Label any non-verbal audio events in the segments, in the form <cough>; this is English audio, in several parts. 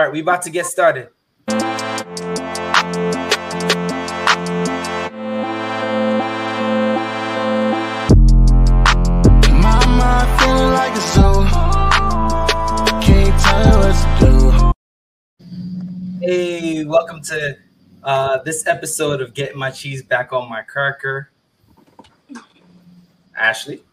Hey, Tisa. All right, we about to get started. Hey, welcome to uh, this episode of Getting My Cheese Back on My Cracker. Ashley.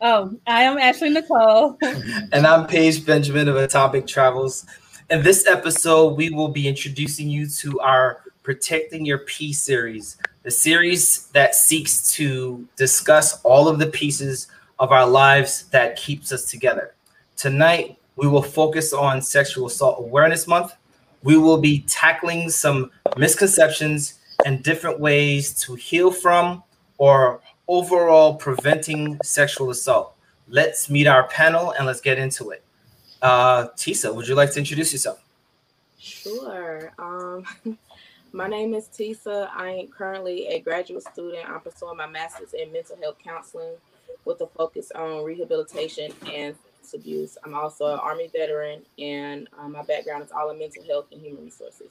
Oh, I am Ashley Nicole. <laughs> and I'm Paige Benjamin of Atomic Travels. In this episode, we will be introducing you to our Protecting Your Peace series, the series that seeks to discuss all of the pieces of our lives that keeps us together. Tonight, we will focus on Sexual Assault Awareness Month. We will be tackling some misconceptions and different ways to heal from or overall preventing sexual assault. Let's meet our panel and let's get into it. Uh, Tisa, would you like to introduce yourself? Sure. Um, <laughs> my name is Tisa. I am currently a graduate student. I'm pursuing my master's in mental health counseling with a focus on rehabilitation and abuse. I'm also an Army veteran, and um, my background is all in mental health and human resources.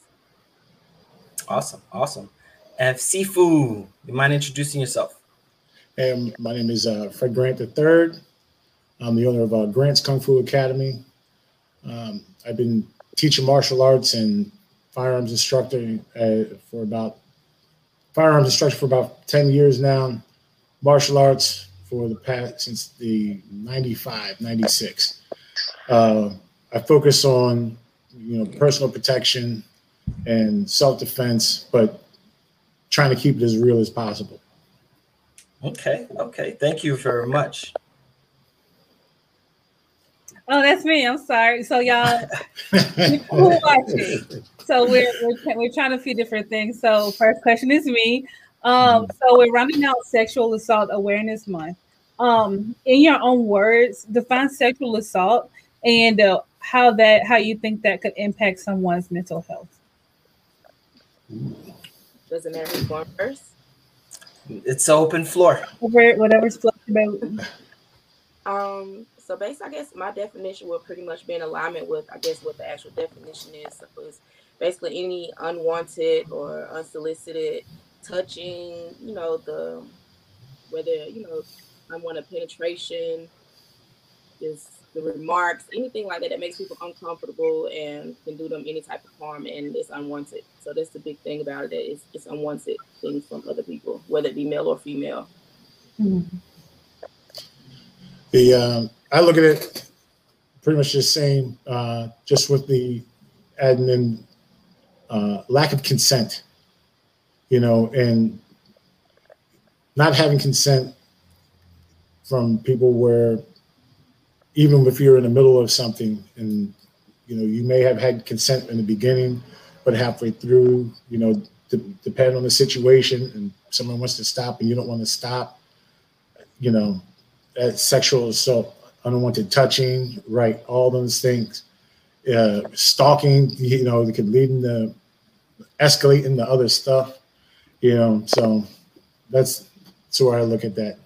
Awesome, awesome. And Sifu, you mind introducing yourself? Hey, my name is uh, Fred Grant III. I'm the owner of uh, Grant's Kung Fu Academy. Um, I've been teaching martial arts and firearms instructor uh, for about firearms instructor for about 10 years now. Martial arts for the past since the 95, 96. Uh, I focus on you know personal protection and self-defense, but trying to keep it as real as possible. Okay, okay. Thank you very much. Oh, that's me. I'm sorry. So y'all, <laughs> watching. So we're, we're we're trying a few different things. So first question is me. Um, so we're running out Sexual Assault Awareness Month. Um, in your own words, define sexual assault and uh, how that how you think that could impact someone's mental health. Doesn't matter who's going first. It's open floor. Whatever's flexible. Um. So, based, I guess my definition would pretty much be in alignment with, I guess, what the actual definition is. So it's basically any unwanted or unsolicited touching. You know, the whether you know unwanted penetration, just the remarks, anything like that that makes people uncomfortable and can do them any type of harm and it's unwanted. So that's the big thing about it. It's, it's unwanted things from other people, whether it be male or female. Mm-hmm. The um, I look at it pretty much the same, uh, just with the adding in uh, lack of consent, you know, and not having consent from people where even if you're in the middle of something and you know you may have had consent in the beginning but halfway through you know d- depending on the situation and someone wants to stop and you don't want to stop you know sexual assault unwanted touching right all those things. Uh, stalking you know that could lead into escalating the other stuff you know so that's that's where i look at that.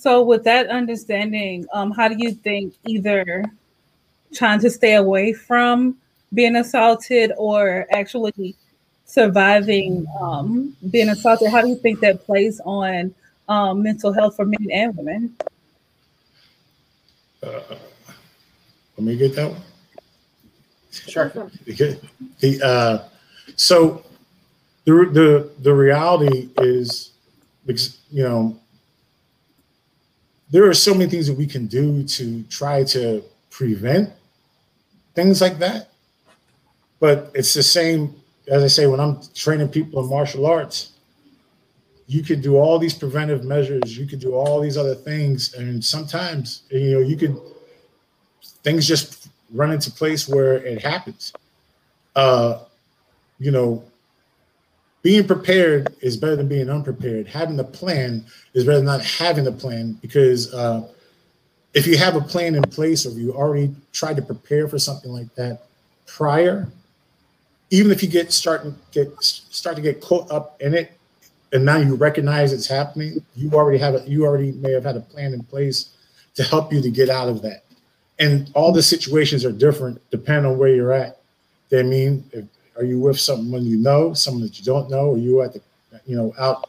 So, with that understanding, um, how do you think either trying to stay away from being assaulted or actually surviving um, being assaulted, how do you think that plays on um, mental health for men and women? Uh, let me get that one. Sure. The uh, so the the the reality is, you know there are so many things that we can do to try to prevent things like that. But it's the same, as I say, when I'm training people in martial arts, you could do all these preventive measures, you could do all these other things. And sometimes, you know, you could, things just run into place where it happens. Uh, you know, being prepared is better than being unprepared. Having a plan is better than not having a plan because uh, if you have a plan in place or you already tried to prepare for something like that prior, even if you get starting get start to get caught up in it, and now you recognize it's happening, you already have a, you already may have had a plan in place to help you to get out of that. and all the situations are different depending on where you're at. They mean, if, are you with someone you know, someone that you don't know? Are you at the, you know, out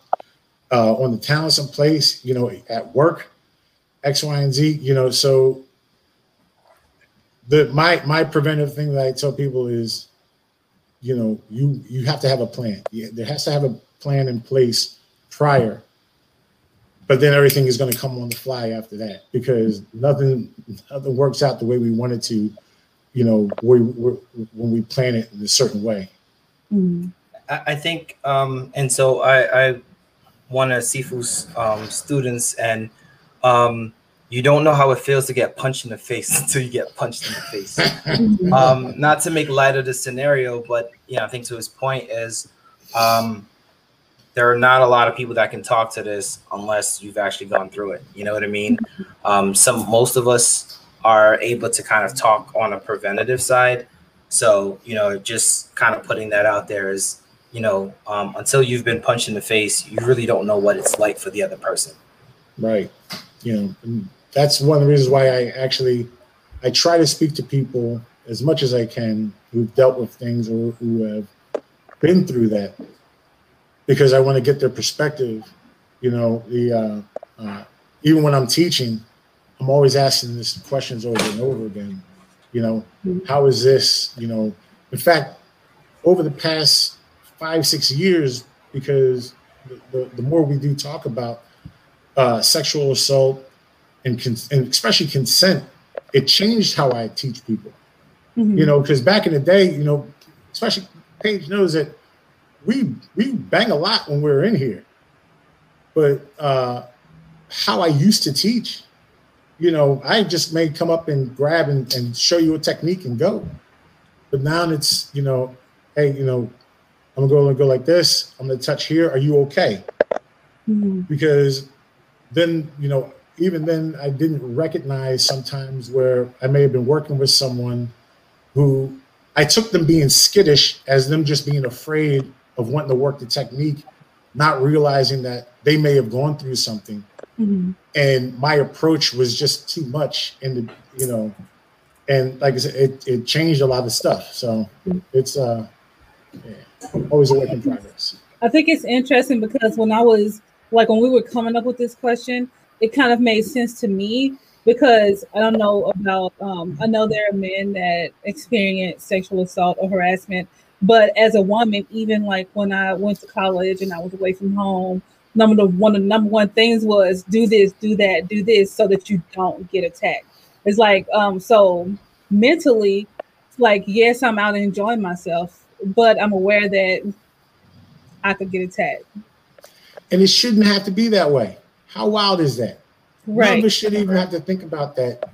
uh, on the town someplace, you know, at work, X, Y, and Z, you know, so the my my preventive thing that I tell people is, you know, you you have to have a plan. Yeah, there has to have a plan in place prior but then everything is going to come on the fly after that because nothing nothing works out the way we want it to you know we, when we plan it in a certain way mm-hmm. I, I, think um and so i i want to sifu's um students and um you don't know how it feels to get punched in the face <laughs> until you get punched in the face mm-hmm. um not to make light of the scenario but yeah i think to his point is um there are not a lot of people that can talk to this unless you've actually gone through it. You know what I mean? Um, some most of us are able to kind of talk on a preventative side. So you know, just kind of putting that out there is, you know, um, until you've been punched in the face, you really don't know what it's like for the other person. Right. You know, that's one of the reasons why I actually I try to speak to people as much as I can who've dealt with things or who have been through that because I want to get their perspective. You know, the uh, uh, even when I'm teaching, I'm always asking this questions over and over again. You know, mm-hmm. how is this? You know, in fact, over the past five six years, because the, the, the more we do talk about uh, sexual assault and, and especially consent, it changed how I teach people. Mm-hmm. You know, because back in the day, you know, especially Paige knows that we we bang a lot when we're in here, but uh, how I used to teach, you know, I just may come up and grab and, and show you a technique and go. But now it's you know, hey, you know, I'm gonna go and go like this. I'm gonna touch here. Are you okay? Mm-hmm. Because then you know, even then, I didn't recognize sometimes where I may have been working with someone who I took them being skittish as them just being afraid of wanting to work the technique, not realizing that they may have gone through something. Mm-hmm. And my approach was just too much. And, you know, and like I said, it, it changed a lot of stuff. So it's uh, yeah, always a work in progress. I think it's interesting because when I was like, when we were coming up with this question, it kind of made sense to me because I don't know about, um, I know there are men that experience sexual assault or harassment but as a woman, even like when I went to college and I was away from home, number one of the number one things was do this, do that, do this, so that you don't get attacked. It's like um so mentally, like yes, I'm out enjoying myself, but I'm aware that I could get attacked. And it shouldn't have to be that way. How wild is that? Right. None of us should even have to think about that.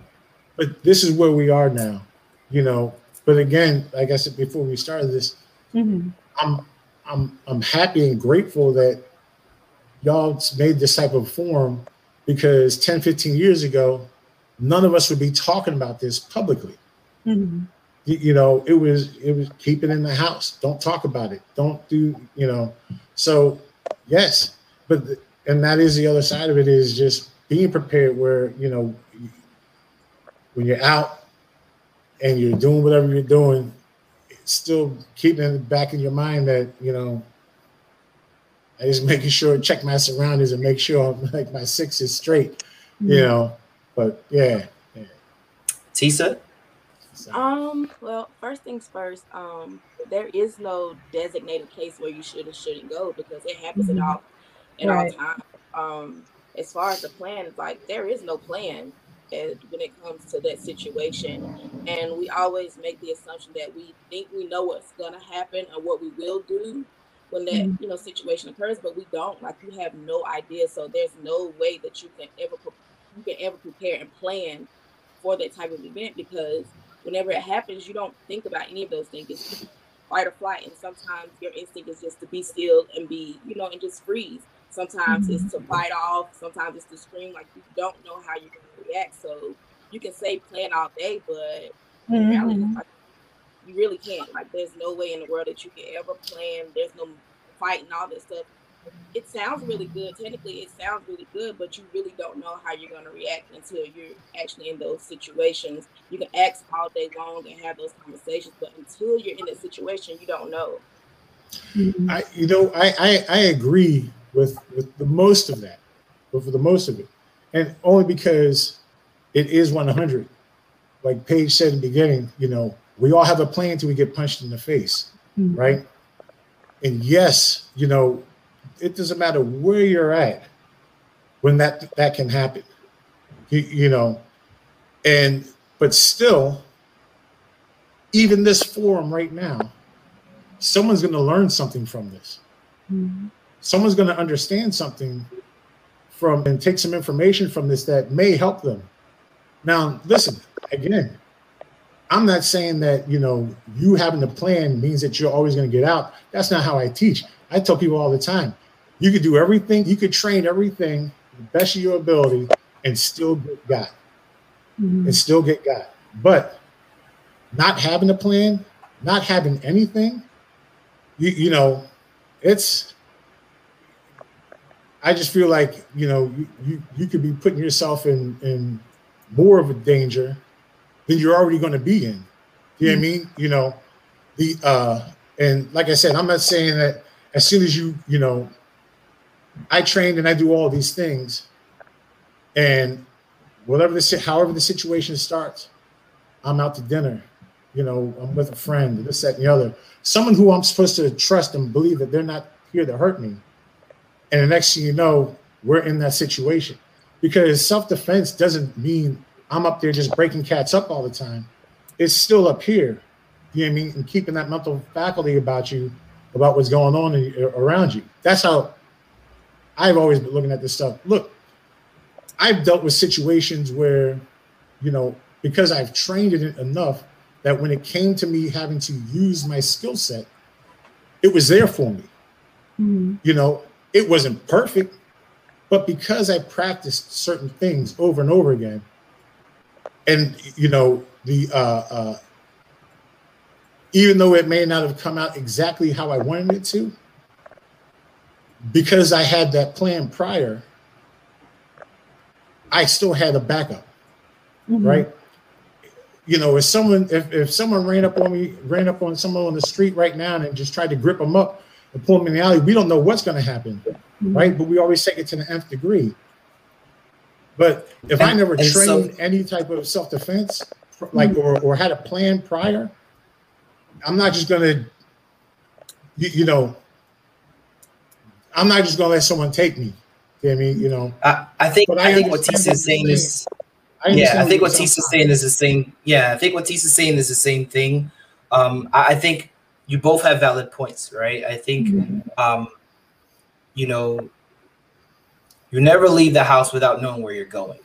But this is where we are now. You know, but again, like I said before we started this, mm-hmm. I'm I'm I'm happy and grateful that y'all made this type of forum because 10, 15 years ago, none of us would be talking about this publicly. Mm-hmm. You, you, know, it was it was keep it in the house. Don't talk about it. Don't do you know. So yes, but the, and that is the other side of it is just being prepared. Where you know when you're out and you're doing whatever you're doing, still keeping it back in your mind that, you know, I just <laughs> making sure, check my surroundings and make sure I'm <laughs> like my six is straight, mm-hmm. you know. But yeah. yeah. Tisa? Um, well, first things first, um, there is no designated place where you should and shouldn't go because it happens mm-hmm. at all at right. all times. Um, as far as the plan, like there is no plan when it comes to that situation. And we always make the assumption that we think we know what's going to happen or what we will do when that mm-hmm. you know situation occurs, but we don't. Like you have no idea, so there's no way that you can ever you can ever prepare and plan for that type of event because whenever it happens, you don't think about any of those things. It's fight or flight, and sometimes your instinct is just to be still and be you know and just freeze. Sometimes mm-hmm. it's to fight off. Sometimes it's to scream. Like you don't know how you're going react. So you can say plan all day, but mm-hmm. like, you really can't. Like there's no way in the world that you can ever plan. There's no fighting all this stuff. it sounds really good. Technically, it sounds really good, but you really don't know how you're going to react until you're actually in those situations. You can ask all day long and have those conversations, but until you're in that situation, you don't know. I, you know, I, I, I agree with with the most of that, but for the most of it, and only because it is 100. Like Paige said in the beginning, you know, we all have a plan until we get punched in the face, mm-hmm. right? And yes, you know, it doesn't matter where you're at when that that can happen. You, you know, and but still, even this forum right now, someone's going to learn something from this. Mm-hmm. Someone's going to understand something from and take some information from this that may help them. Now, listen, again, I'm not saying that, you know, you having a plan means that you're always going to get out. That's not how I teach. I tell people all the time, you could do everything, you could train everything the best of your ability and still get got. Mm-hmm. And still get got. But not having a plan, not having anything, you, you know, it's I just feel like, you know, you, you, you could be putting yourself in in more of a danger than you're already going to be in. You know what I mm-hmm. mean? You know, the uh and like I said, I'm not saying that as soon as you, you know, I trained and I do all these things, and whatever the however the situation starts, I'm out to dinner. You know, I'm with a friend, this, that, and the other. Someone who I'm supposed to trust and believe that they're not here to hurt me. And the next thing you know, we're in that situation. Because self-defense doesn't mean I'm up there just breaking cats up all the time. It's still up here. You know what I mean? And keeping that mental faculty about you, about what's going on in, around you. That's how I've always been looking at this stuff. Look, I've dealt with situations where, you know, because I've trained in it enough that when it came to me having to use my skill set, it was there for me. Mm-hmm. You know, it wasn't perfect, but because I practiced certain things over and over again, and you know, the uh, uh, even though it may not have come out exactly how I wanted it to, because I had that plan prior, I still had a backup, mm-hmm. right? You know, if someone if, if someone ran up on me, ran up on someone on the street right now and just tried to grip them up and pull them in the alley, we don't know what's going to happen, mm-hmm. right? But we always take it to the nth degree. But if and, I never trained so, any type of self defense, like mm-hmm. or or had a plan prior, I'm not just going to, you, you know, I'm not just gonna let someone take me. You know I mean, you know. I, I think I, I, think what Tisa is saying is I yeah, I think what Tisa's saying is the same. Yeah, I think what Tisa's saying is the same thing. Um, I, I, think you both have valid points, right? I think mm-hmm. um, you know, you never leave the house without knowing where you're going,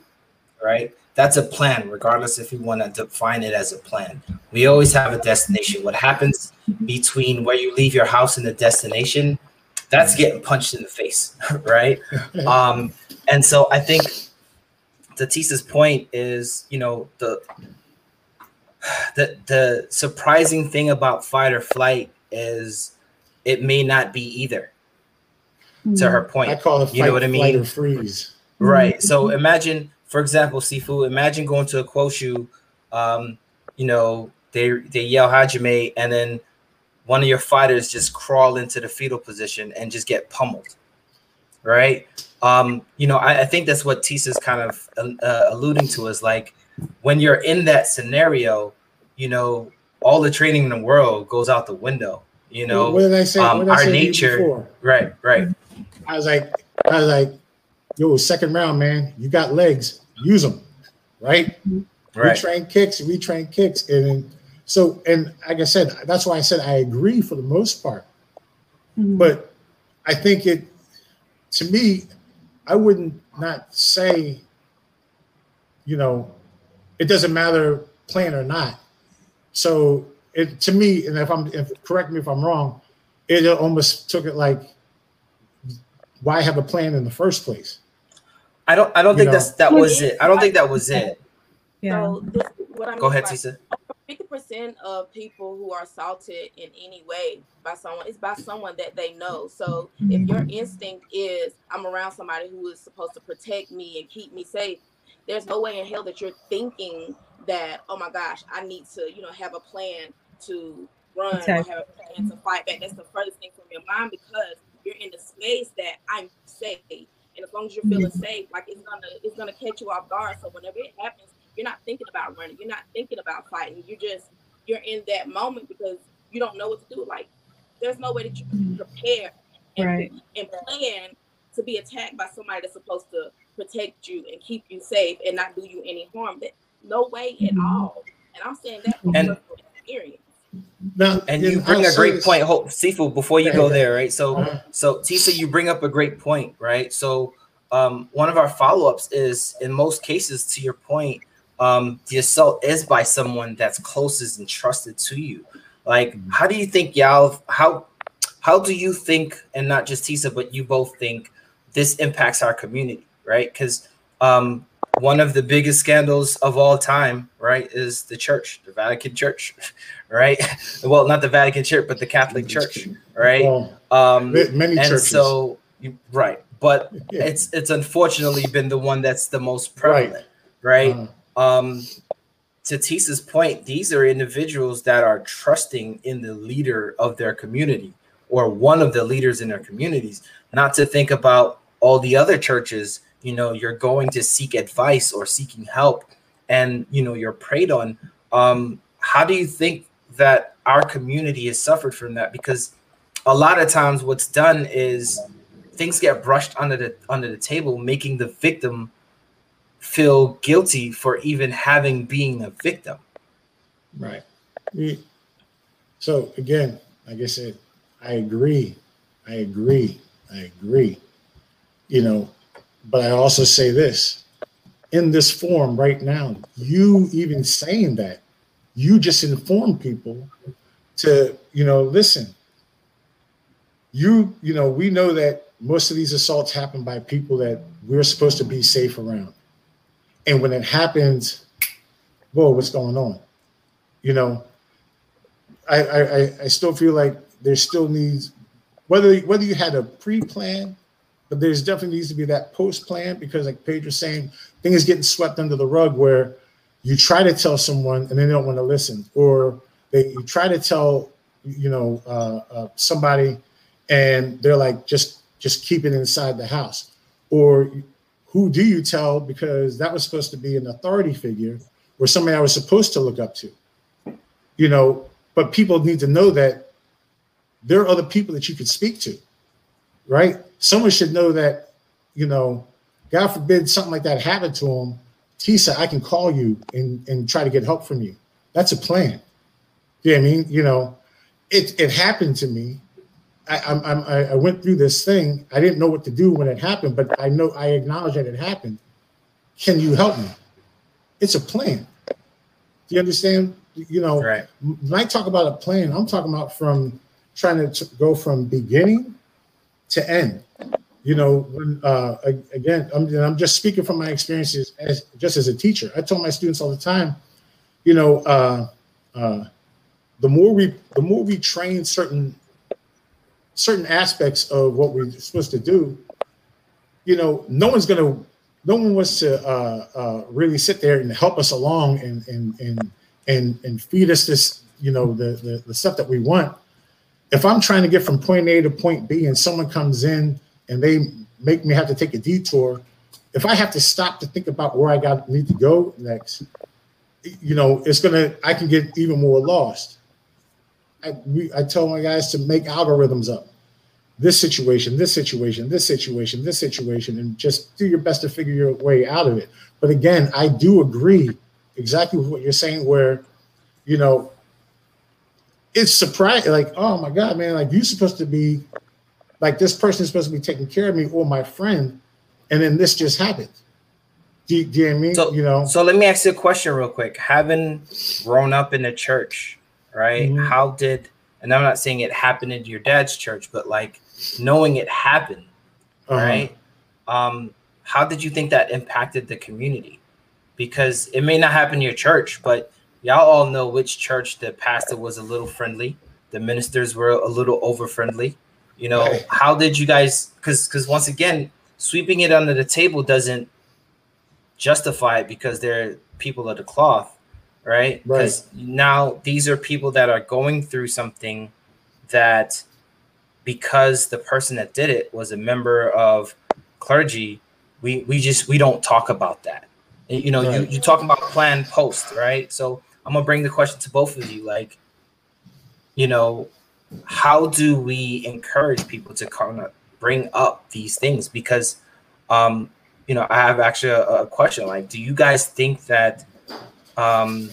right? That's a plan, regardless if you want to define it as a plan. We always have a destination. What happens between where you leave your house and the destination that's getting punched in the face, <laughs> right? <laughs> um, and so I think Tatisa's point is, you know, the the the surprising thing about fight or flight is it may not be either. To her point, I call it you know what I mean? or freeze. Right. So imagine, for example, Sifu. Imagine going to a Kuoshu. Um, you know, they they yell Hajime, and then one of your fighters just crawl into the fetal position and just get pummeled, right? Um, you know, I, I think that's what Tisa's kind of uh, alluding to is like when you're in that scenario, you know, all the training in the world goes out the window. You know, what did I say? Um, our nature, right, right. I was like, I was like, yo, second round, man, you got legs, use them, right? Right. We train kicks, we train kicks, and so, and like I said, that's why I said I agree for the most part. Mm-hmm. But I think it, to me, I wouldn't not say, you know, it doesn't matter plan or not. So it to me, and if I'm if correct me if I'm wrong, it almost took it like, why have a plan in the first place? I don't I don't you think know? that's that was it. I don't think that was it. Yeah. So this, what I Go ahead, Tisa. Fifty percent of people who are assaulted in any way by someone is by someone that they know. So if your instinct is I'm around somebody who is supposed to protect me and keep me safe, there's no way in hell that you're thinking that oh my gosh, I need to you know have a plan to run okay. or have a plan to fight back. That's the furthest thing from your mind because you're in the space that I'm safe. And as long as you're feeling mm-hmm. safe, like it's gonna it's gonna catch you off guard. So whenever it happens, you're not thinking about running. You're not thinking about fighting. You just you're in that moment because you don't know what to do. Like there's no way that you can prepare and, right. and plan to be attacked by somebody that's supposed to protect you and keep you safe and not do you any harm. That no way at mm-hmm. all. And I'm saying that from and, experience. Now, and you bring a great point, Hope Sifu. Before you go there, right? So, uh-huh. so Tisa, you bring up a great point, right? So, um, one of our follow-ups is, in most cases, to your point, um, the assault is by someone that's closest and trusted to you. Like, mm-hmm. how do you think y'all? How how do you think, and not just Tisa, but you both think this impacts our community, right? Because um, one of the biggest scandals of all time, right, is the church, the Vatican Church, <laughs> right? well, not the Vatican Church, but the Catholic Church, right? Well, um, many and churches. So, right, but <laughs> yeah. it's it's unfortunately been the one that's the most prevalent, right? right? Uh, um, to Tisa's point, these are individuals that are trusting in the leader of their community or one of the leaders in their communities, not to think about all the other churches you know you're going to seek advice or seeking help and you know you're preyed on. Um how do you think that our community has suffered from that? Because a lot of times what's done is things get brushed under the under the table making the victim feel guilty for even having being a victim. Right. So again like i said i agree. I agree. I agree you know but I also say this in this form right now, you even saying that, you just inform people to, you know, listen. You, you know, we know that most of these assaults happen by people that we're supposed to be safe around. And when it happens, whoa, what's going on? You know, I I, I still feel like there still needs whether whether you had a pre-plan but there's definitely needs to be that post plan because, like Paige was saying, things getting swept under the rug where you try to tell someone and they don't want to listen, or they you try to tell you know uh, uh, somebody and they're like just just keep it inside the house, or who do you tell? Because that was supposed to be an authority figure or somebody I was supposed to look up to, you know. But people need to know that there are other people that you could speak to, right? someone should know that, you know, God forbid something like that happened to him. Tisa, I can call you and, and try to get help from you. That's a plan. Yeah, I mean, you know, it it happened to me. I, I'm, I, I went through this thing. I didn't know what to do when it happened, but I know I acknowledge that it happened. Can you help me? It's a plan. Do you understand? You know, right. when I talk about a plan, I'm talking about from trying to go from beginning to end. You know, when, uh, again, I'm, I'm just speaking from my experiences as just as a teacher. I tell my students all the time, you know, uh, uh, the more we the more we train certain certain aspects of what we're supposed to do, you know, no one's gonna no one wants to uh, uh, really sit there and help us along and and and and and feed us this, you know, the, the the stuff that we want if I'm trying to get from point A to point B and someone comes in and they make me have to take a detour, if I have to stop to think about where I got need to go next, you know, it's gonna I can get even more lost. I we, I tell my guys to make algorithms up. This situation, this situation, this situation, this situation, and just do your best to figure your way out of it. But again, I do agree exactly with what you're saying, where you know it's surprising. Like, oh my god, man! Like you're supposed to be, like this person is supposed to be taking care of me or my friend, and then this just happened. Do you, do you know I mean? So, you know. So let me ask you a question real quick. Having grown up in the church, right? Mm-hmm. How did? And I'm not saying it happened in your dad's church, but like knowing it happened, uh-huh. right? Um, how did you think that impacted the community? Because it may not happen in your church, but y'all all know which church the pastor was a little friendly, the ministers were a little over friendly. You know, right. how did you guys? Because because once again, sweeping it under the table doesn't justify it because they're people of the cloth, right? Because right. now these are people that are going through something that because the person that did it was a member of clergy, we we just we don't talk about that. You know, right. you you talking about planned post, right? So I'm gonna bring the question to both of you, like, you know, how do we encourage people to kind of bring up these things? Because, um, you know, I have actually a, a question. Like, do you guys think that um,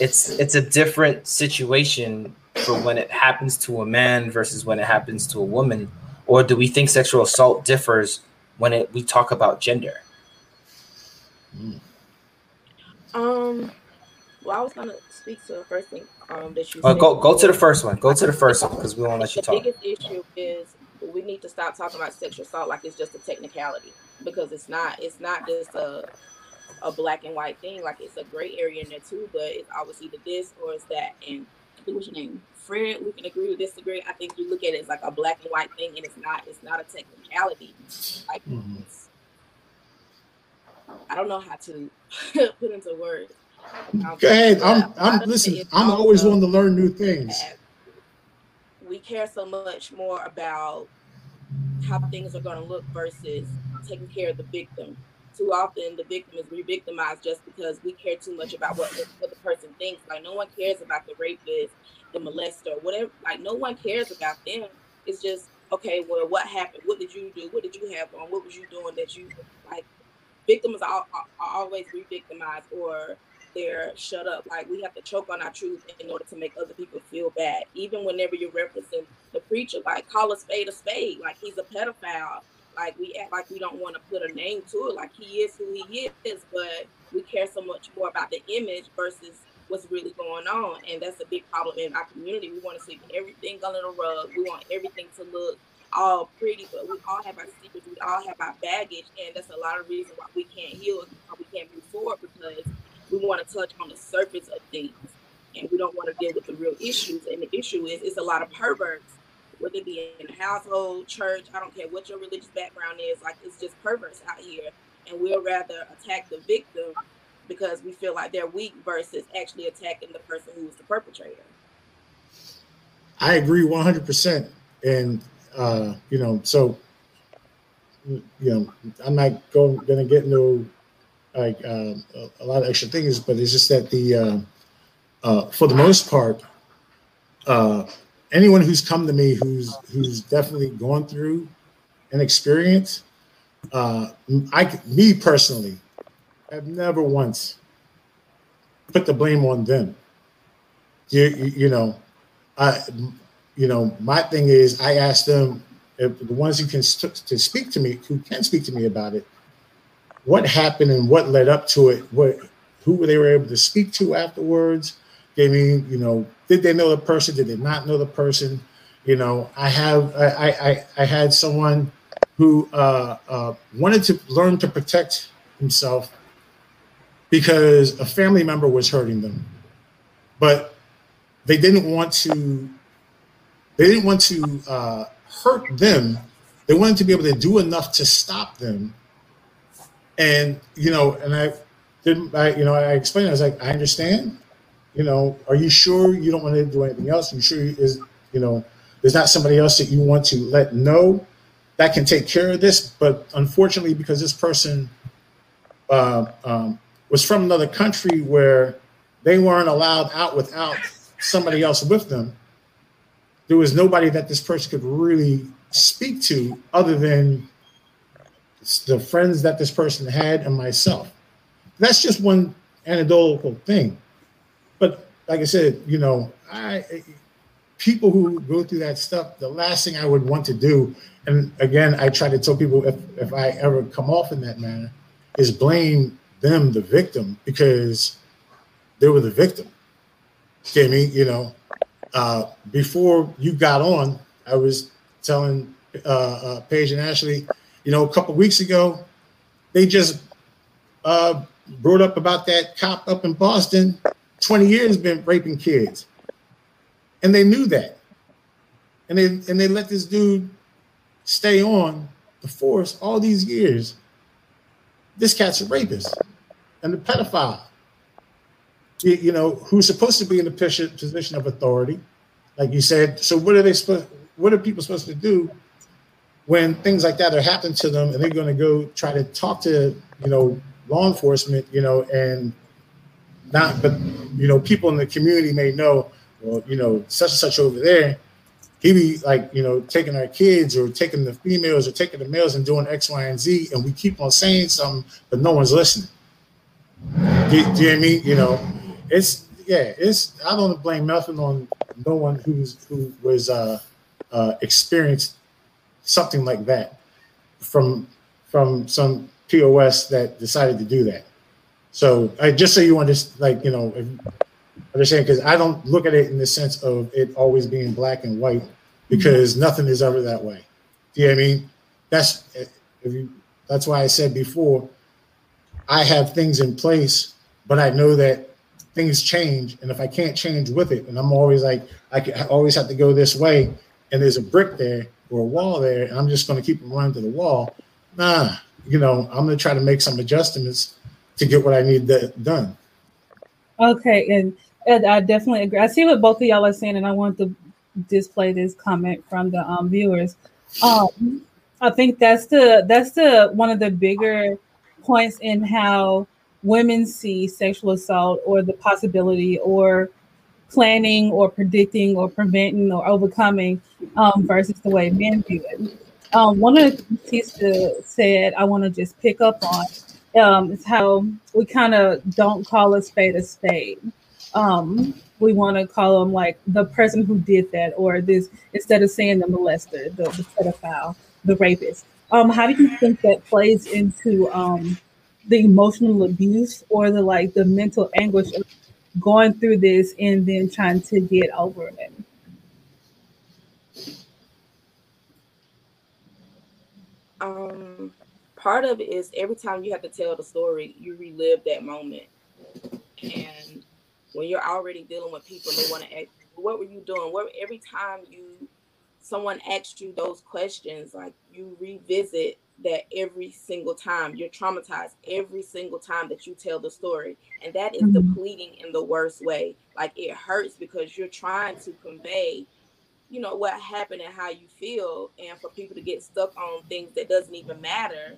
it's it's a different situation for when it happens to a man versus when it happens to a woman, or do we think sexual assault differs when it we talk about gender? Um, well, I was gonna speak to the first thing um, that you. Uh, go go to the first one. Go to the first one because we won't let you the talk. The biggest issue is we need to stop talking about sexual assault like it's just a technicality because it's not. It's not just a a black and white thing. Like it's a gray area in there too, but it's always either this or it's that. And what's your name? Fred, we can agree or disagree. I think you look at it as like a black and white thing, and it's not. It's not a technicality. Like mm-hmm. I don't know how to <laughs> put into words. Go ahead. I'm. I'm. Listen. I'm always wanting to learn new things. We care so much more about how things are going to look versus taking care of the victim. Too often, the victim is re-victimized just because we care too much about what the, what the person thinks. Like no one cares about the rapist, the molester, whatever. Like no one cares about them. It's just okay. Well, what happened? What did you do? What did you have on? What was you doing that you like? Victims are, are, are always re-victimized or they're shut up. Like we have to choke on our truth in order to make other people feel bad. Even whenever you're referencing the preacher, like call a spade a spade. Like he's a pedophile. Like we act like we don't want to put a name to it. Like he is who he is, but we care so much more about the image versus what's really going on. And that's a big problem in our community. We want to see everything under the rug. We want everything to look all pretty, but we all have our secrets. We all have our baggage, and that's a lot of reason why we can't heal, why we can't move forward because we want to touch on the surface of things and we don't want to deal with the real issues. And the issue is it's a lot of perverts, whether it be in a household, church, I don't care what your religious background is, like it's just perverts out here. And we'll rather attack the victim because we feel like they're weak versus actually attacking the person who is the perpetrator. I agree 100%. And, uh, you know, so, you know, I'm not going, going to get no like uh, a, lot of extra things, but it's just that the uh, uh, for the most part, uh, anyone who's come to me who's who's definitely gone through an experience, uh, I me personally, have never once put the blame on them. You, you, you know, I you know my thing is I ask them if the ones who can st- to speak to me who can speak to me about it what happened and what led up to it, what who they were able to speak to afterwards. I mean, you know, did they know the person? Did they not know the person? You know, I have I I, I had someone who uh, uh, wanted to learn to protect himself because a family member was hurting them, but they didn't want to. They didn't want to uh, hurt them. They wanted to be able to do enough to stop them and you know, and I didn't, I you know, I explained. I was like, I understand. You know, are you sure you don't want to do anything else? Are you sure you, is you know, there's not somebody else that you want to let know that can take care of this? But unfortunately, because this person uh, um, was from another country where they weren't allowed out without somebody else with them, there was nobody that this person could really speak to other than the friends that this person had and myself. That's just one anecdotal thing. But like I said, you know, I people who go through that stuff, the last thing I would want to do, and again, I try to tell people if, if I ever come off in that manner, is blame them, the victim, because they were the victim. Me, you know, uh, before you got on, I was telling uh, uh, Paige and Ashley, you know, a couple weeks ago, they just uh, brought up about that cop up in Boston, 20 years been raping kids. And they knew that. And they and they let this dude stay on the force all these years. This cat's a rapist and a pedophile. You, know, who's supposed to be in the position of authority, like you said. So what are they supposed what are people supposed to do when things like that are happening to them and they're going to go try to talk to you know law enforcement you know and not but you know people in the community may know well you know such and such over there he be like you know taking our kids or taking the females or taking the males and doing x y and z and we keep on saying something but no one's listening. Do, do you what i mean? You know it's yeah it's i don't blame nothing on no one who's who was uh uh, experienced something like that from from some POS that decided to do that. So I just so you understand, like you know, understand because I don't look at it in the sense of it always being black and white because mm-hmm. nothing is ever that way. Do you know what I mean? That's if you. That's why I said before. I have things in place, but I know that things change, and if I can't change with it, and I'm always like I, can, I always have to go this way, and there's a brick there or a wall there, and I'm just going to keep running to the wall. Nah, you know, I'm going to try to make some adjustments to get what I need done. Okay, and, and I definitely agree. I see what both of y'all are saying, and I want to display this comment from the um, viewers. Um, I think that's the that's the one of the bigger points in how women see sexual assault or the possibility or planning or predicting or preventing or overcoming um, versus the way men view it. Um, one of the things said I want to just pick up on um, is how we kind of don't call a spade a spade. Um, we want to call them like the person who did that, or this instead of saying the molester, the, the pedophile, the rapist. Um, how do you think that plays into um, the emotional abuse or the like the mental anguish of going through this and then trying to get over it? Um, part of it is every time you have to tell the story, you relive that moment. And when you're already dealing with people, they want to ask, "What were you doing?" What every time you someone asks you those questions, like you revisit that every single time. You're traumatized every single time that you tell the story. And that is mm-hmm. depleting in the worst way. Like it hurts because you're trying to convey, you know, what happened and how you feel. And for people to get stuck on things that doesn't even matter,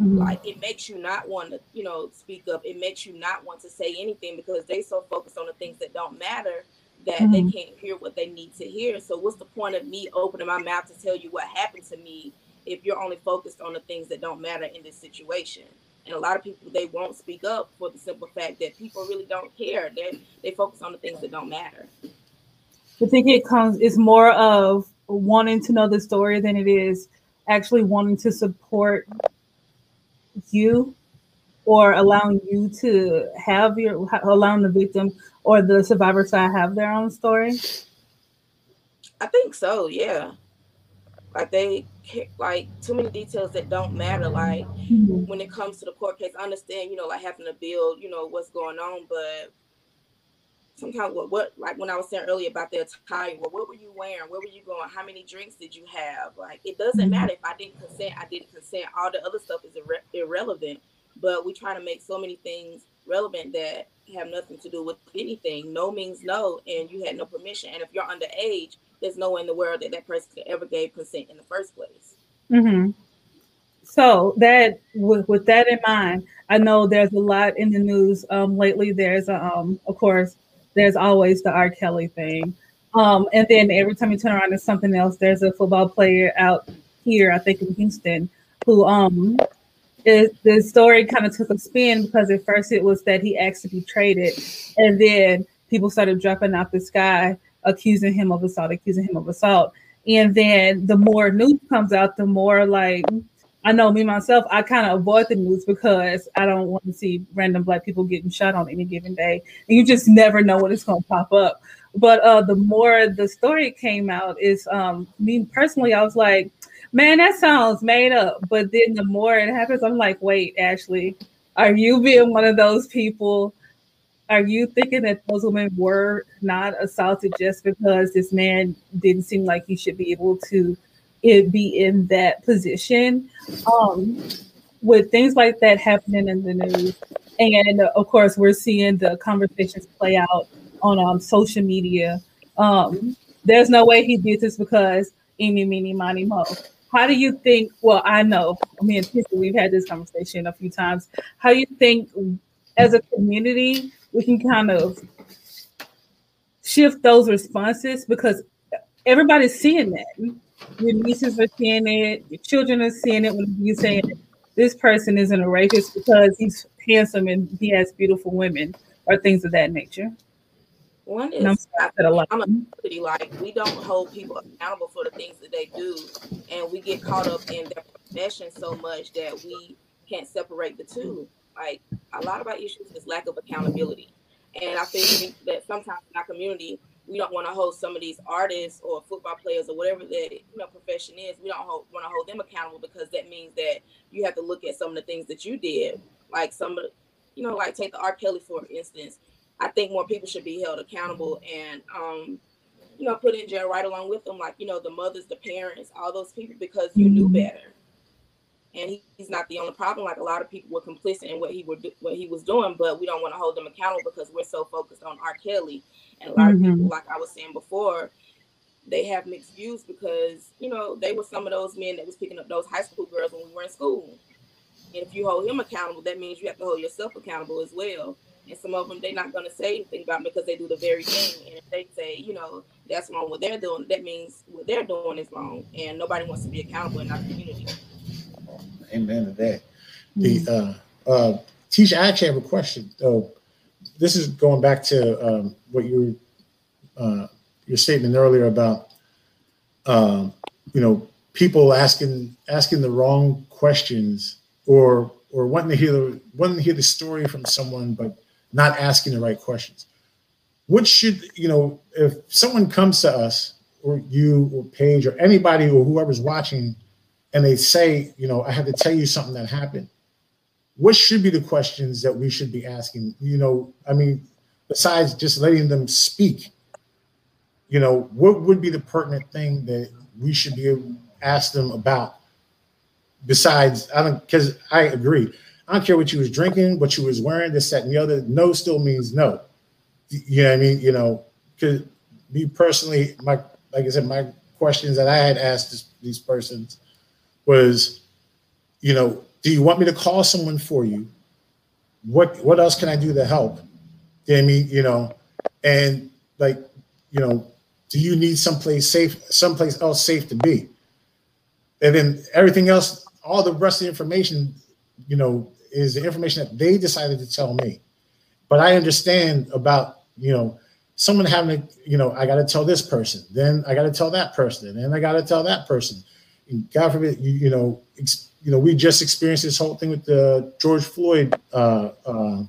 mm-hmm. like it makes you not want to, you know, speak up. It makes you not want to say anything because they so focused on the things that don't matter that mm-hmm. they can't hear what they need to hear. So what's the point of me opening my mouth to tell you what happened to me if you're only focused on the things that don't matter in this situation. And a lot of people they won't speak up for the simple fact that people really don't care. They they focus on the things that don't matter. I think it comes it's more of wanting to know the story than it is actually wanting to support you or allowing you to have your allowing the victim or the survivor side have their own story i think so yeah like they like too many details that don't matter. Like mm-hmm. when it comes to the court case, I understand, you know, like having to build, you know, what's going on, but sometimes what what like when I was saying earlier about the attire, well, what were you wearing? Where were you going? How many drinks did you have? Like it doesn't mm-hmm. matter if I didn't consent, I didn't consent. All the other stuff is irre- irrelevant. But we try to make so many things relevant that have nothing to do with anything. No means no, and you had no permission. And if you're underage, there's no way in the world that that person could ever gave consent in the first place. Mm-hmm. So that with, with that in mind, I know there's a lot in the news um, lately. There's a, um, of course, there's always the R. Kelly thing, um, and then every time you turn around, there's something else. There's a football player out here, I think in Houston, who um, it, the story kind of took a spin because at first it was that he asked to be traded, and then people started dropping out the sky accusing him of assault, accusing him of assault. And then the more news comes out, the more like I know me myself, I kind of avoid the news because I don't want to see random black people getting shot on any given day. And you just never know when it's going to pop up. But uh, the more the story came out, is um, me personally, I was like, man, that sounds made up. But then the more it happens, I'm like, wait, actually, Are you being one of those people? Are you thinking that those women were not assaulted just because this man didn't seem like he should be able to be in that position? Um, with things like that happening in the news, and of course, we're seeing the conversations play out on um, social media. Um, there's no way he did this because Amy, Meeny, Money, Mo. How do you think? Well, I know me and Tissa, we've had this conversation a few times. How do you think, as a community, we can kind of shift those responses because everybody's seeing that. Your nieces are seeing it, your children are seeing it when you saying this person isn't a rapist because he's handsome and he has beautiful women or things of that nature. One is I'm, I'm a pretty like we don't hold people accountable for the things that they do, and we get caught up in their profession so much that we can't separate the two. Like a lot of our issues is lack of accountability, and I think that sometimes in our community we don't want to hold some of these artists or football players or whatever their you know profession is. We don't want to hold them accountable because that means that you have to look at some of the things that you did, like some of you know, like take the R. Kelly for instance. I think more people should be held accountable and um, you know, put in jail right along with them, like you know, the mothers, the parents, all those people, because you knew mm-hmm. better. And he, he's not the only problem. Like a lot of people were complicit in what he were what he was doing, but we don't want to hold them accountable because we're so focused on R. Kelly. And a lot mm-hmm. of people, like I was saying before, they have mixed views because you know they were some of those men that was picking up those high school girls when we were in school. And if you hold him accountable, that means you have to hold yourself accountable as well. And some of them they're not going to say anything about because they do the very thing. And if they say, you know, that's wrong what they're doing, that means what they're doing is wrong. And nobody wants to be accountable in our community. Amen to that. The mm-hmm. uh uh Tisha, I actually have a question. though. this is going back to um, what you uh, your statement earlier about um, you know people asking asking the wrong questions or or wanting to hear the wanting to hear the story from someone but not asking the right questions. What should you know if someone comes to us or you or Paige or anybody or whoever's watching and they say, you know, I have to tell you something that happened. What should be the questions that we should be asking? You know, I mean, besides just letting them speak, you know, what would be the pertinent thing that we should be able to ask them about? Besides, I don't because I agree. I don't care what you was drinking, what you was wearing, this, that, and the other. No still means no. You know what I mean? You know, because me personally, my like I said, my questions that I had asked this, these persons was, you know, do you want me to call someone for you? What what else can I do to help? I mean? You know, and like, you know, do you need someplace safe, someplace else safe to be? And then everything else, all the rest of the information, you know, is the information that they decided to tell me. But I understand about, you know, someone having to, you know, I got to tell this person, then I got to tell that person, and then I got to tell that person. God forbid, you, you know, ex, you know, we just experienced this whole thing with the George Floyd uh, uh,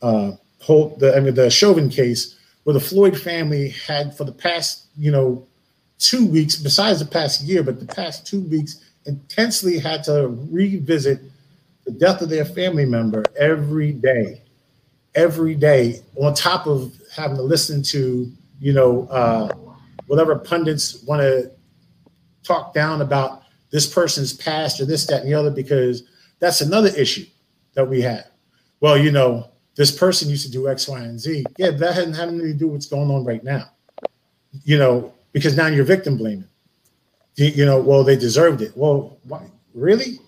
uh, whole, the I mean, the Chauvin case, where the Floyd family had for the past, you know, two weeks, besides the past year, but the past two weeks, intensely had to revisit the death of their family member every day, every day, on top of having to listen to, you know, uh, whatever pundits want to talk down about this person's past or this, that, and the other, because that's another issue that we have. Well, you know, this person used to do X, Y, and Z. Yeah, that hadn't had anything to do with what's going on right now. You know, because now you're victim blaming. You, you know, well, they deserved it. Well, why? Really?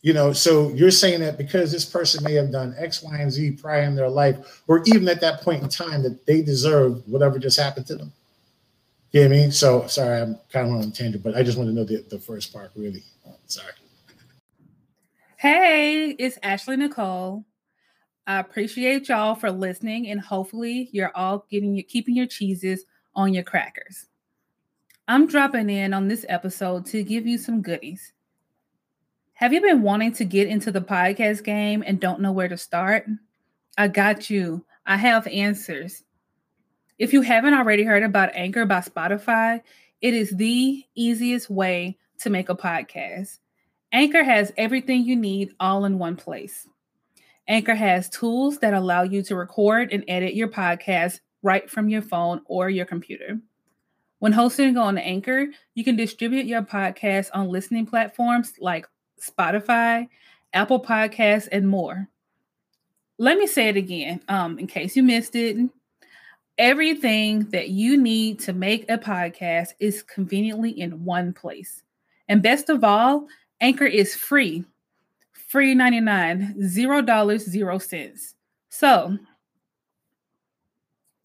You know, so you're saying that because this person may have done X, Y, and Z prior in their life, or even at that point in time, that they deserve whatever just happened to them. You know I mean? So sorry, I'm kind of on a tangent, but I just want to know the, the first part really. Sorry. Hey, it's Ashley Nicole. I appreciate y'all for listening, and hopefully, you're all getting your keeping your cheeses on your crackers. I'm dropping in on this episode to give you some goodies. Have you been wanting to get into the podcast game and don't know where to start? I got you. I have answers. If you haven't already heard about Anchor by Spotify, it is the easiest way to make a podcast. Anchor has everything you need all in one place Anchor has tools that allow you to record and edit your podcast right from your phone or your computer. When hosting on Anchor, you can distribute your podcast on listening platforms like Spotify, Apple Podcasts, and more. Let me say it again um, in case you missed it. Everything that you need to make a podcast is conveniently in one place. And best of all, Anchor is free. Free 99, $0, 0 cents. So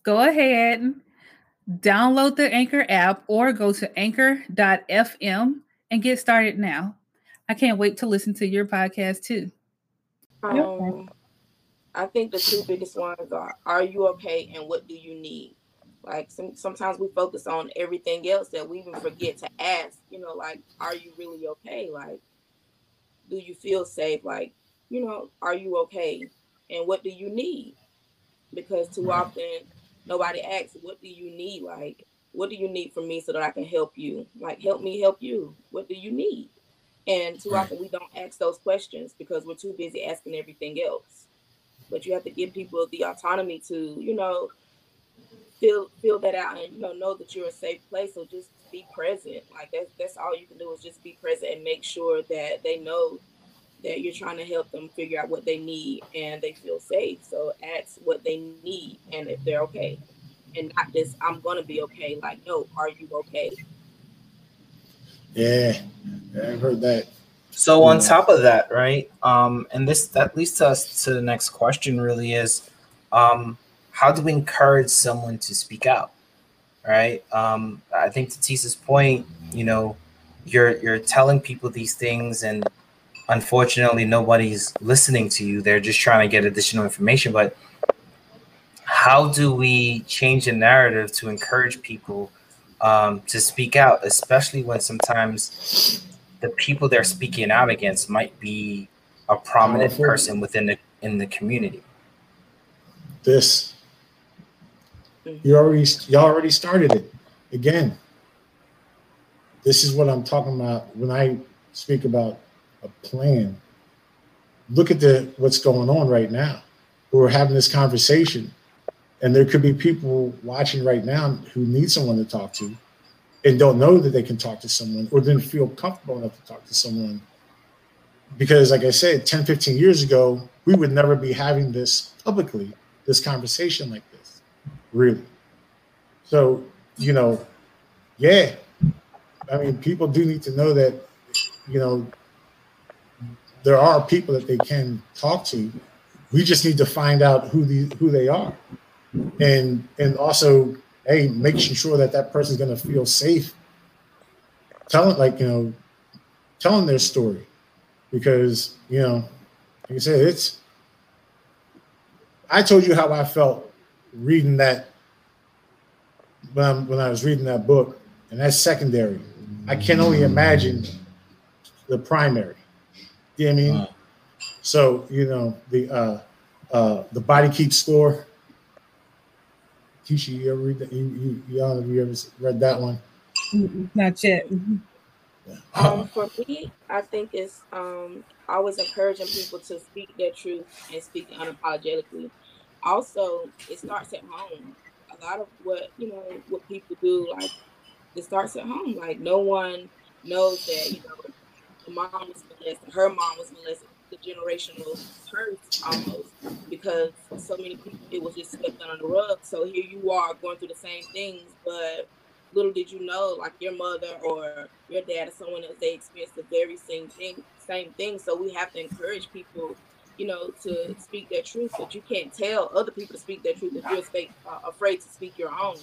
go ahead, download the Anchor app or go to anchor.fm and get started now. I can't wait to listen to your podcast too. Um, I think the two biggest ones are are you okay and what do you need? Like some, sometimes we focus on everything else that we even forget to ask, you know, like, are you really okay? Like, do you feel safe? Like, you know, are you okay? And what do you need? Because too mm-hmm. often nobody asks, what do you need? Like, what do you need from me so that I can help you? Like, help me help you. What do you need? And too often we don't ask those questions because we're too busy asking everything else but you have to give people the autonomy to, you know, feel feel that out and you know know that you're a safe place. So just be present. Like that's that's all you can do is just be present and make sure that they know that you're trying to help them figure out what they need and they feel safe. So ask what they need and if they're okay. And not just I'm gonna be okay. Like, no, are you okay? Yeah, I've heard that. So on top of that, right? Um, and this that leads to us to the next question. Really is, um, how do we encourage someone to speak out? Right. Um, I think to Tisa's point, you know, you're you're telling people these things, and unfortunately, nobody's listening to you. They're just trying to get additional information. But how do we change the narrative to encourage people um, to speak out, especially when sometimes the people they're speaking out against might be a prominent person within the in the community. This you already you already started it again. This is what I'm talking about when I speak about a plan. Look at the what's going on right now. We're having this conversation, and there could be people watching right now who need someone to talk to and don't know that they can talk to someone or didn't feel comfortable enough to talk to someone. Because like i said 10 15 years ago we would never be having this publicly this conversation like this really. So you know yeah i mean people do need to know that you know there are people that they can talk to. We just need to find out who the who they are. And and also hey, making sure that that person's going to feel safe telling, like, you know, telling their story. Because, you know, like I said, it's, I told you how I felt reading that when, I'm, when I was reading that book, and that's secondary. I can only imagine the primary. You know what I mean? So, you know, the uh, uh, the body keeps score Keisha, you ever read that? You, you, y'all, have you ever read that one? Not yet. Um, for me, I think it's um, always encouraging people to speak their truth and speak unapologetically. Also, it starts at home. A lot of what you know, what people do, like it starts at home. Like no one knows that you know, the mom was molested, her mom was molested, the generational curse almost because so many people it was just swept under the rug. So here you are going through the same things, but little did you know, like your mother or your dad or someone else, they experienced the very same thing, same thing. So we have to encourage people, you know, to speak their truth, but you can't tell other people to speak their truth if you're uh, afraid to speak your own.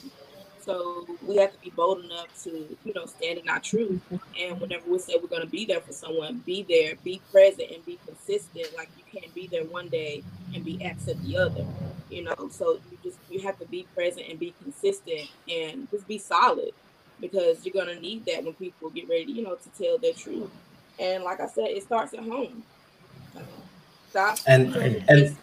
So we have to be bold enough to, you know, stand in our truth. And whenever we say we're going to be there for someone, be there, be present, and be consistent. Like you can't be there one day and be absent the other. You know, so you just you have to be present and be consistent and just be solid because you're gonna need that when people get ready, you know, to tell their truth. And like I said, it starts at home. Stop and, and, and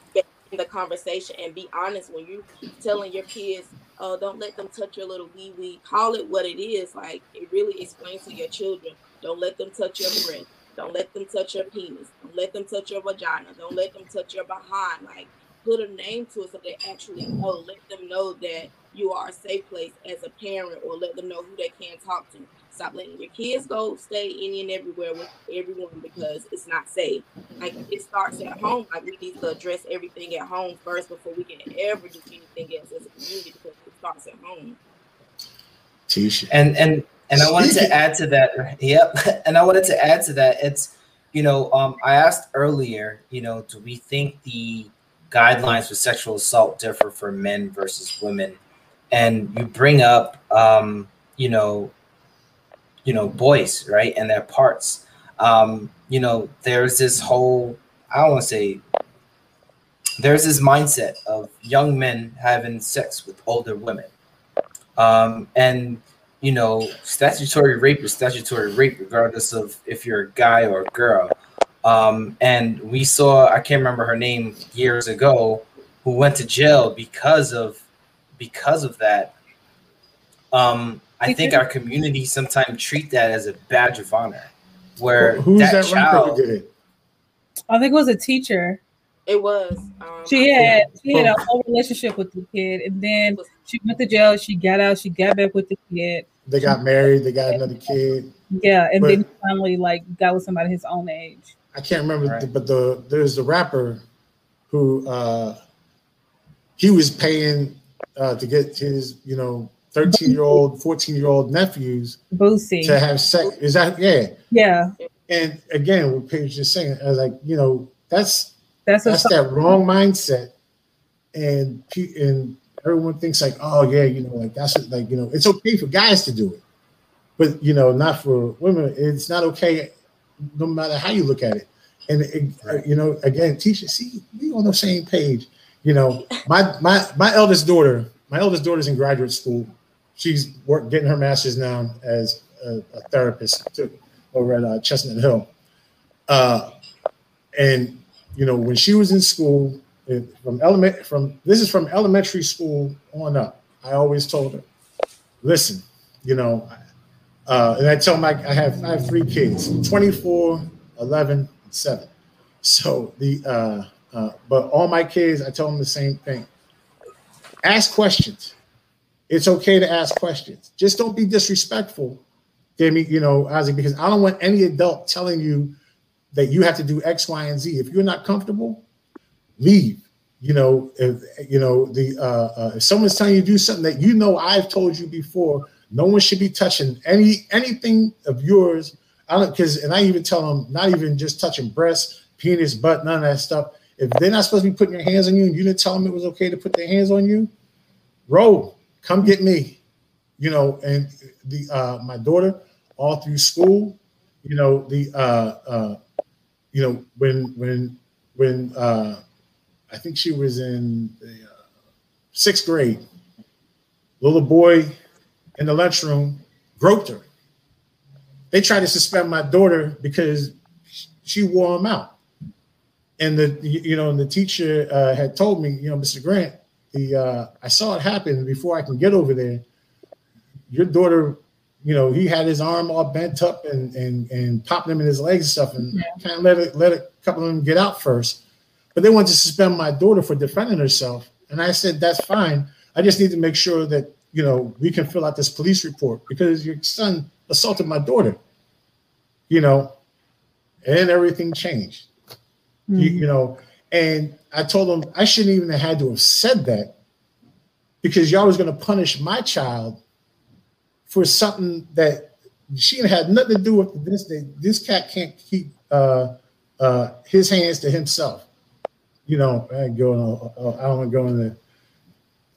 the conversation and be honest when you telling your kids oh, don't let them touch your little wee wee. Call it what it is. Like it really explains to your children. Don't let them touch your breast. Don't let them touch your penis. Don't let them touch your vagina. Don't let them touch your behind. Like put a name to it so they actually know. Let them know that you are a safe place as a parent, or let them know who they can talk to. Stop letting your kids go stay any and everywhere with everyone because it's not safe. Like it starts at home. Like we need to address everything at home first before we can ever do anything else as a community because it starts at home. Tisha. And and and I wanted to add to that. Yep. <laughs> And I wanted to add to that. It's you know, um, I asked earlier, you know, do we think the guidelines for sexual assault differ for men versus women? And you bring up um, you know, you know boys right and their parts um you know there's this whole i don't want to say there's this mindset of young men having sex with older women um and you know statutory rape is statutory rape regardless of if you're a guy or a girl um and we saw i can't remember her name years ago who went to jail because of because of that um I think our community sometimes treat that as a badge of honor. Where Who's that, that, child, rapper who did it? I think it was a teacher. It was. Um, She had she had a whole relationship with the kid, and then she went to jail. She got out. She got back with the kid. They got married. They got another kid. Yeah, and But- then finally like got with somebody his own age. I can't remember, Right. the, but the there's the rapper who uh he was paying uh to get his you know 13 year old 14 year old nephews Boosie. to have sex is that yeah Yeah, and again what Paige just saying I was like you know that's that's a that's that wrong mindset. And pe- and everyone thinks like oh yeah you know like that's what, like you know it's okay for guys to do it. But you know not for women it's not okay no matter how you look at it. And it, you know again teacher see we on the same page. You know my my my eldest daughter my eldest daughter's in graduate school. She's work getting her master's now as a, a therapist too, over at uh, chestnut hill. Uh and you know when she was in school from element from this is from elementary school on up. I always told her listen you know uh, and i tell my i have i have three kids 24 11 and 7 so the uh, uh, but all my kids i tell them the same thing. Ask questions. It's okay to ask questions. Just don't be disrespectful Demi, you know, Isaac, because I don't want any adult telling you that you have to do X, Y, and Z. If you're not comfortable, leave. You know, if you know the uh, uh, if someone's telling you to do something that you know I've told you before, no one should be touching any anything of yours. I don't because, and I even tell them not even just touching breasts, penis, butt, none of that stuff. If they're not supposed to be putting your hands on you, and you didn't tell them it was okay to put their hands on you, roll, come get me. You know, and the uh, my daughter all through school, you know the uh, uh, you know when when when uh, I think she was in the uh, sixth grade, little boy in the lunchroom groped her. They tried to suspend my daughter because she wore him out. And the you know, and the teacher uh, had told me, you know, Mr. Grant, the uh, I saw it happen before I can get over there. Your daughter, you know, he had his arm all bent up and and and popping him in his legs and stuff, and kind of let it let a couple of them get out first. But they wanted to suspend my daughter for defending herself, and I said that's fine. I just need to make sure that you know we can fill out this police report because your son assaulted my daughter. You know, and everything changed. You, hmm. you know, and I told them I shouldn't even have had to have said that because y'all was going to punish my child for something that she had nothing to do with this. That this cat can't keep uh, uh, his hands to himself. You know, I ain't going. Uh, I don't want to go into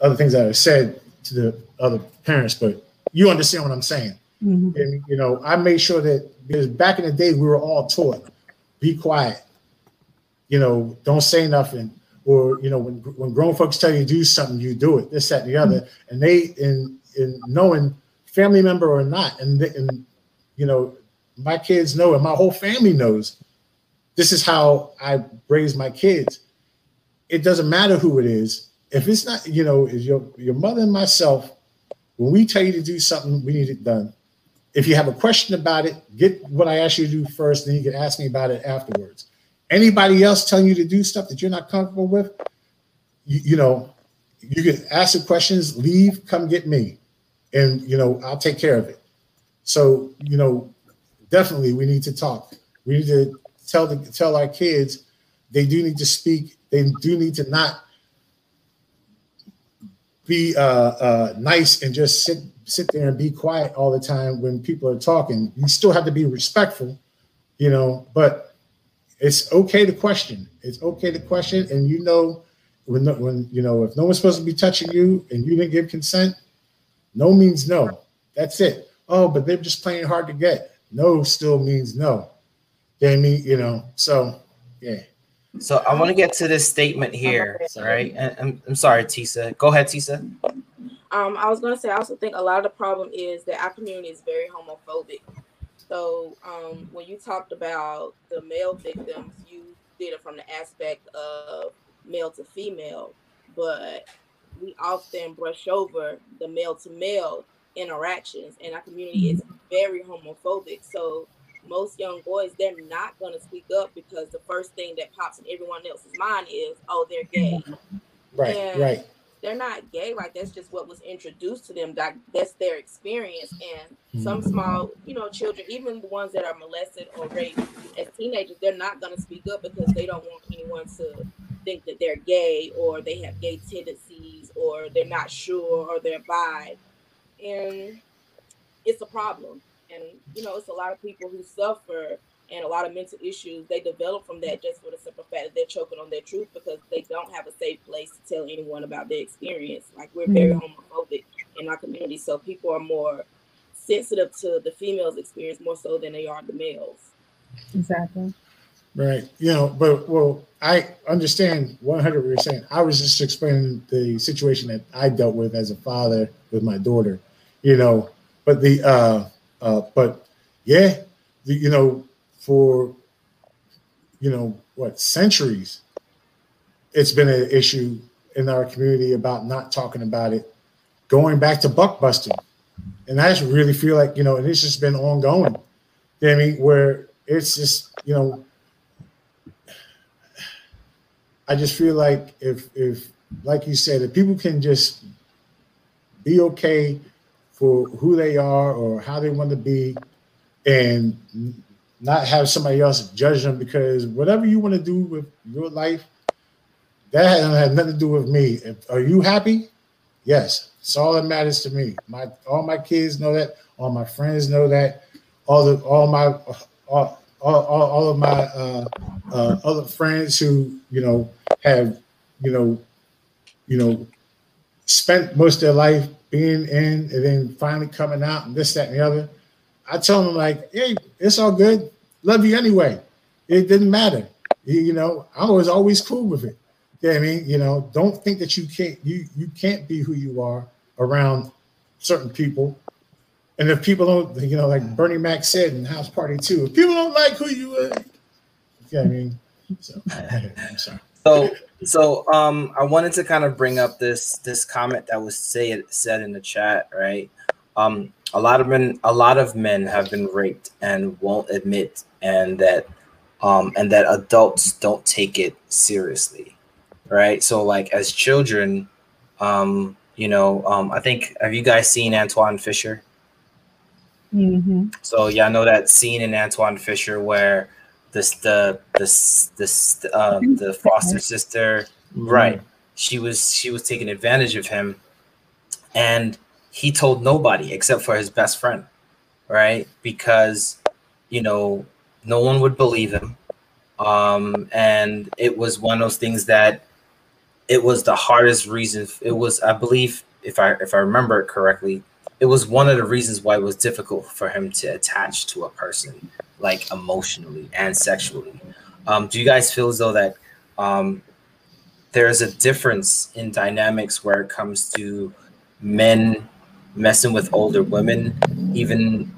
other things that I said to the other parents, but you understand what I'm saying. Mhm. And you know, I made sure that because back in the day we were all taught, be quiet. You know, don't say nothing. Or you know, when when grown folks tell you to do something, you do it. This, that, and the other. And they in in knowing family member or not, and and you know, my kids know, and my whole family knows. This is how I raise my kids. It doesn't matter who it is. If it's not, you know, is your your mother and myself. When we tell you to do something, we need it done if you have a question about it, get what I ask you to do first, then you can ask me about it afterwards. Anybody else telling you to do stuff that you're not comfortable with, you, you know, you can ask the questions, leave, come get me, and you know, I'll take care of it. So, you know, definitely we need to talk. We need to tell the tell our kids they do need to speak. They do need to not be uh, uh, nice and just sit sit there and be quiet all the time when people are talking. You still have to be respectful, you know, but it's okay to question. It's okay to question, and you know when when you know if no one's supposed to be touching you and you didn't give consent, no means no. That's it. Oh, but they're just playing hard to get. No still means no. They mean, you know, so yeah. So I want to get to this statement here, right? And I'm, I'm sorry, Tisa. Go ahead, Tisa. Um, I was gonna say I also think a lot of the problem is that our community is very homophobic. So um, when you talked about the male victims, you did it from the aspect of male to female, but we often brush over the male to male interactions, and our community is very homophobic. So most young boys, they're not going to speak up because the first thing that pops in everyone else's mind is, oh, they're gay. Right, and right. They're not gay, like that's just what was introduced to them. That that's their experience. And mm-hmm. some small, you know, children, even the ones that are molested or raped as teenagers, they're not going to speak up because they don't want anyone to think that they're gay or they have gay tendencies or they're not sure or they're bi. And it's a problem and you know it's a lot of people who suffer and a lot of mental issues they develop from that just for the simple fact that they're choking on their truth because they don't have a safe place to tell anyone about their experience like we're very mm-hmm. homophobic in our community so people are more sensitive to the females experience more so than they are the males exactly right. You know but well i understand 100% i was just explaining the situation that i dealt with as a father with my daughter you know but the uh uh, but yeah, the, you know, for you know what centuries, it's been an issue in our community about not talking about it, going back to buck busting, and I just really feel like you know, and it's just been ongoing. You know I mean, where it's just you know, I just feel like if if like you said, if people can just be okay for who they are or how they want to be and not have somebody else judge them because whatever you want to do with your life, that has nothing to do with me. If, are you happy? Yes, it's all that matters to me. My all my kids know that. All my friends know that. All the all my all all, all of my uh, uh, other friends who you know have you know you know spent most of their life being in and then finally coming out and this, that, and the other. I tell them like, hey, it's all good. Love you anyway. It didn't matter. You, you know, I was always cool with it. Yeah, I mean, you know, don't think that you can't you you can't be who you are around certain people. And if people don't, you know, like Bernie Mac said in House Party 2, if people don't like who you are, yeah, I mean, so <laughs> I'm sorry. So so um I wanted to kind of bring up this this comment that was say said in the chat, right? Um a lot of men a lot of men have been raped and won't admit and that um and that adults don't take it seriously. Right? So like as children um you know um I think have you guys seen Antwone Fisher? Mm-hmm. So yeah, I know that scene in Antwone Fisher where this the this this uh, the foster sister. Mm-hmm. right she was she was taking advantage of him and he told nobody except for his best friend. Right? Because you know no one would believe him. Um and it was one of those things that it was the hardest reason it was i believe if i if i remember it correctly it was one of the reasons why it was difficult for him to attach to a person like emotionally and sexually. Um, do you guys feel as though that um, there's a difference in dynamics where it comes to men messing with older women, even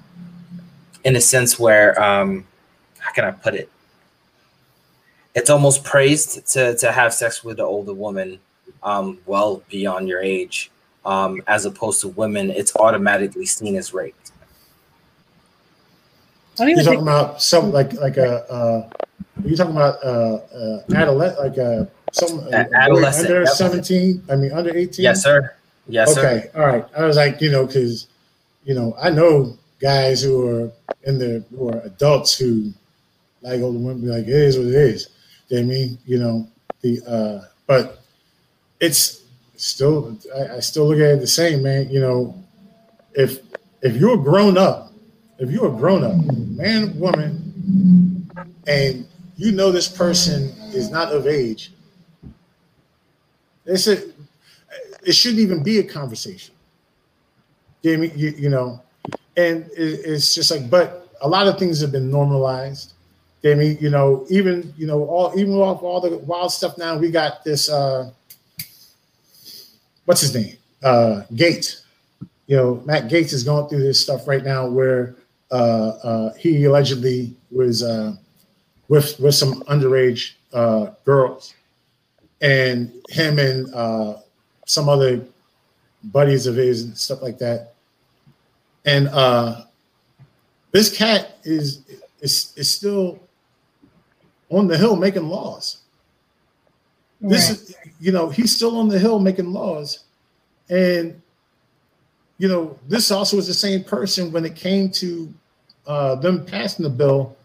in a sense where um, how can I put it? It's almost praised to to have sex with an older woman, um, well beyond your age, um, as opposed to women. It's automatically seen as rape. You're talking about some like like a. Uh, you talking about uh, uh, adolescent, like a some uh, adolescent under seventeen? I mean, under eighteen. Yes, sir. Yes, okay. Sir. All right. I was like, you know, because you know, I know guys who are in the who are adults who like older women. Be like, it is what it is. You know I mean, you know, the uh, but it's still I, I still look at it the same, man. You know, if if you're grown up, if you're a grown up man, woman, and you know this person is not of age, it's a, it shouldn't even be a conversation. You you, you know and it, it's just like, but a lot of things have been normalized. I you know, even you know, all even all the wild stuff now, we got this uh what's his name? Uh Gaetz. You know, Matt Gaetz is going through this stuff right now where he allegedly was uh with with some underage uh girls and him and uh some other buddies of his and stuff like that. And uh this cat is is is still on the hill making laws. This right. is, you know, he's still on the hill making laws. And, you know, this also is the same person when it came to uh, them passing the bill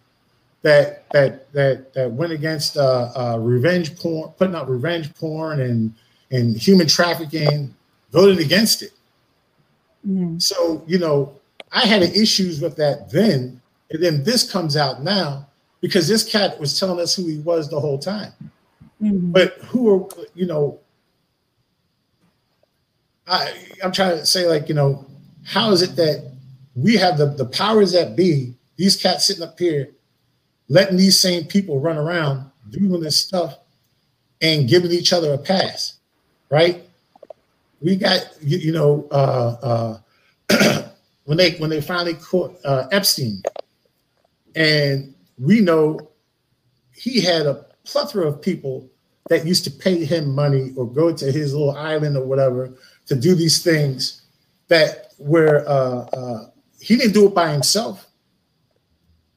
that that that that went against uh, uh, revenge porn, putting out revenge porn and and human trafficking, voted against it. Mm. So you know, I had issues with that then, and then this comes out now, because this cat was telling us who he was the whole time. Mm-hmm. But who are you know? I I'm trying to say like you know how is it that we have the the powers that be these cats sitting up here letting these same people run around doing this stuff and giving each other a pass, right? We got you, you know uh, uh, <clears throat> when they when they finally caught uh, Epstein and we know he had a plethora of people that used to pay him money or go to his little island or whatever to do these things that were uh, uh, he didn't do it by himself.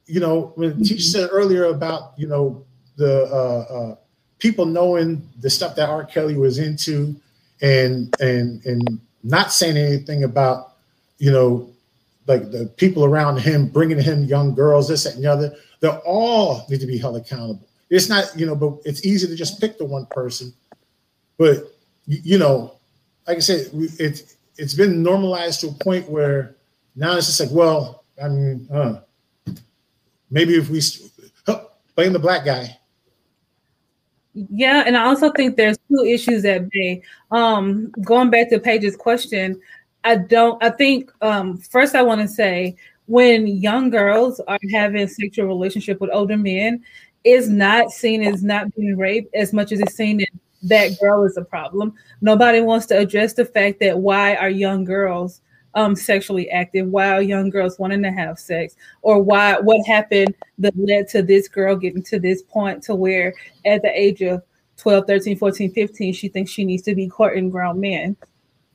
You know, when mm-hmm. teacher said earlier about you know the uh, uh, people knowing the stuff that R. Kelly was into, and and and not saying anything about you know like the people around him bringing him young girls, this that, and the other they all need to be held accountable. It's not, you know, but it's easy to just pick the one person. But you know, like I said, it's it's been normalized to a point where now it's just like, well, I mean, uh, maybe if we blame the black guy. Yeah, and I also think there's two issues at bay. Um, going back to Paige's question, I don't. I think um, first I want to say when young girls are having sexual relationship with older men is not seen as not being raped as much as it's seen as that girl is a problem. Nobody wants to address the fact that why are young girls um, sexually active? Why young girls wanting to have sex? Or why what happened that led to this girl getting to this point to where at the age of 12, 13, 14, 15, she thinks she needs to be courting grown men.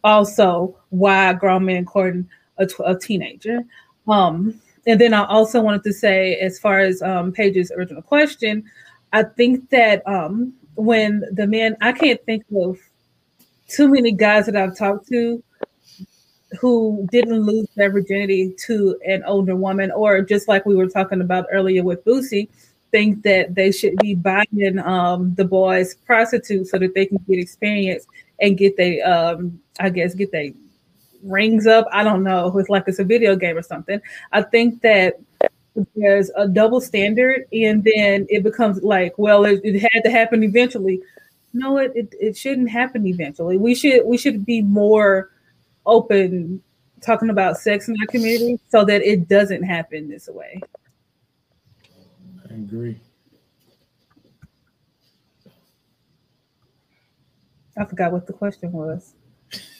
Also, why grown men courting a, a teenager? Um, and then I also wanted to say, as far as um, Paige's original question, I think that um, when the men, I can't think of too many guys that I've talked to who didn't lose their virginity to an older woman, or just like we were talking about earlier with Boosie, think that they should be buying um, the boys prostitutes so that they can get experience and get they, um, I guess, get they rings up. I don't know. It's like it's a video game or something. I think that there's a double standard, and then it becomes like, well, it, it had to happen eventually. No, it, it it shouldn't happen eventually. We should we should be more open talking about sex in our community so that it doesn't happen this way. I agree. I forgot what the question was.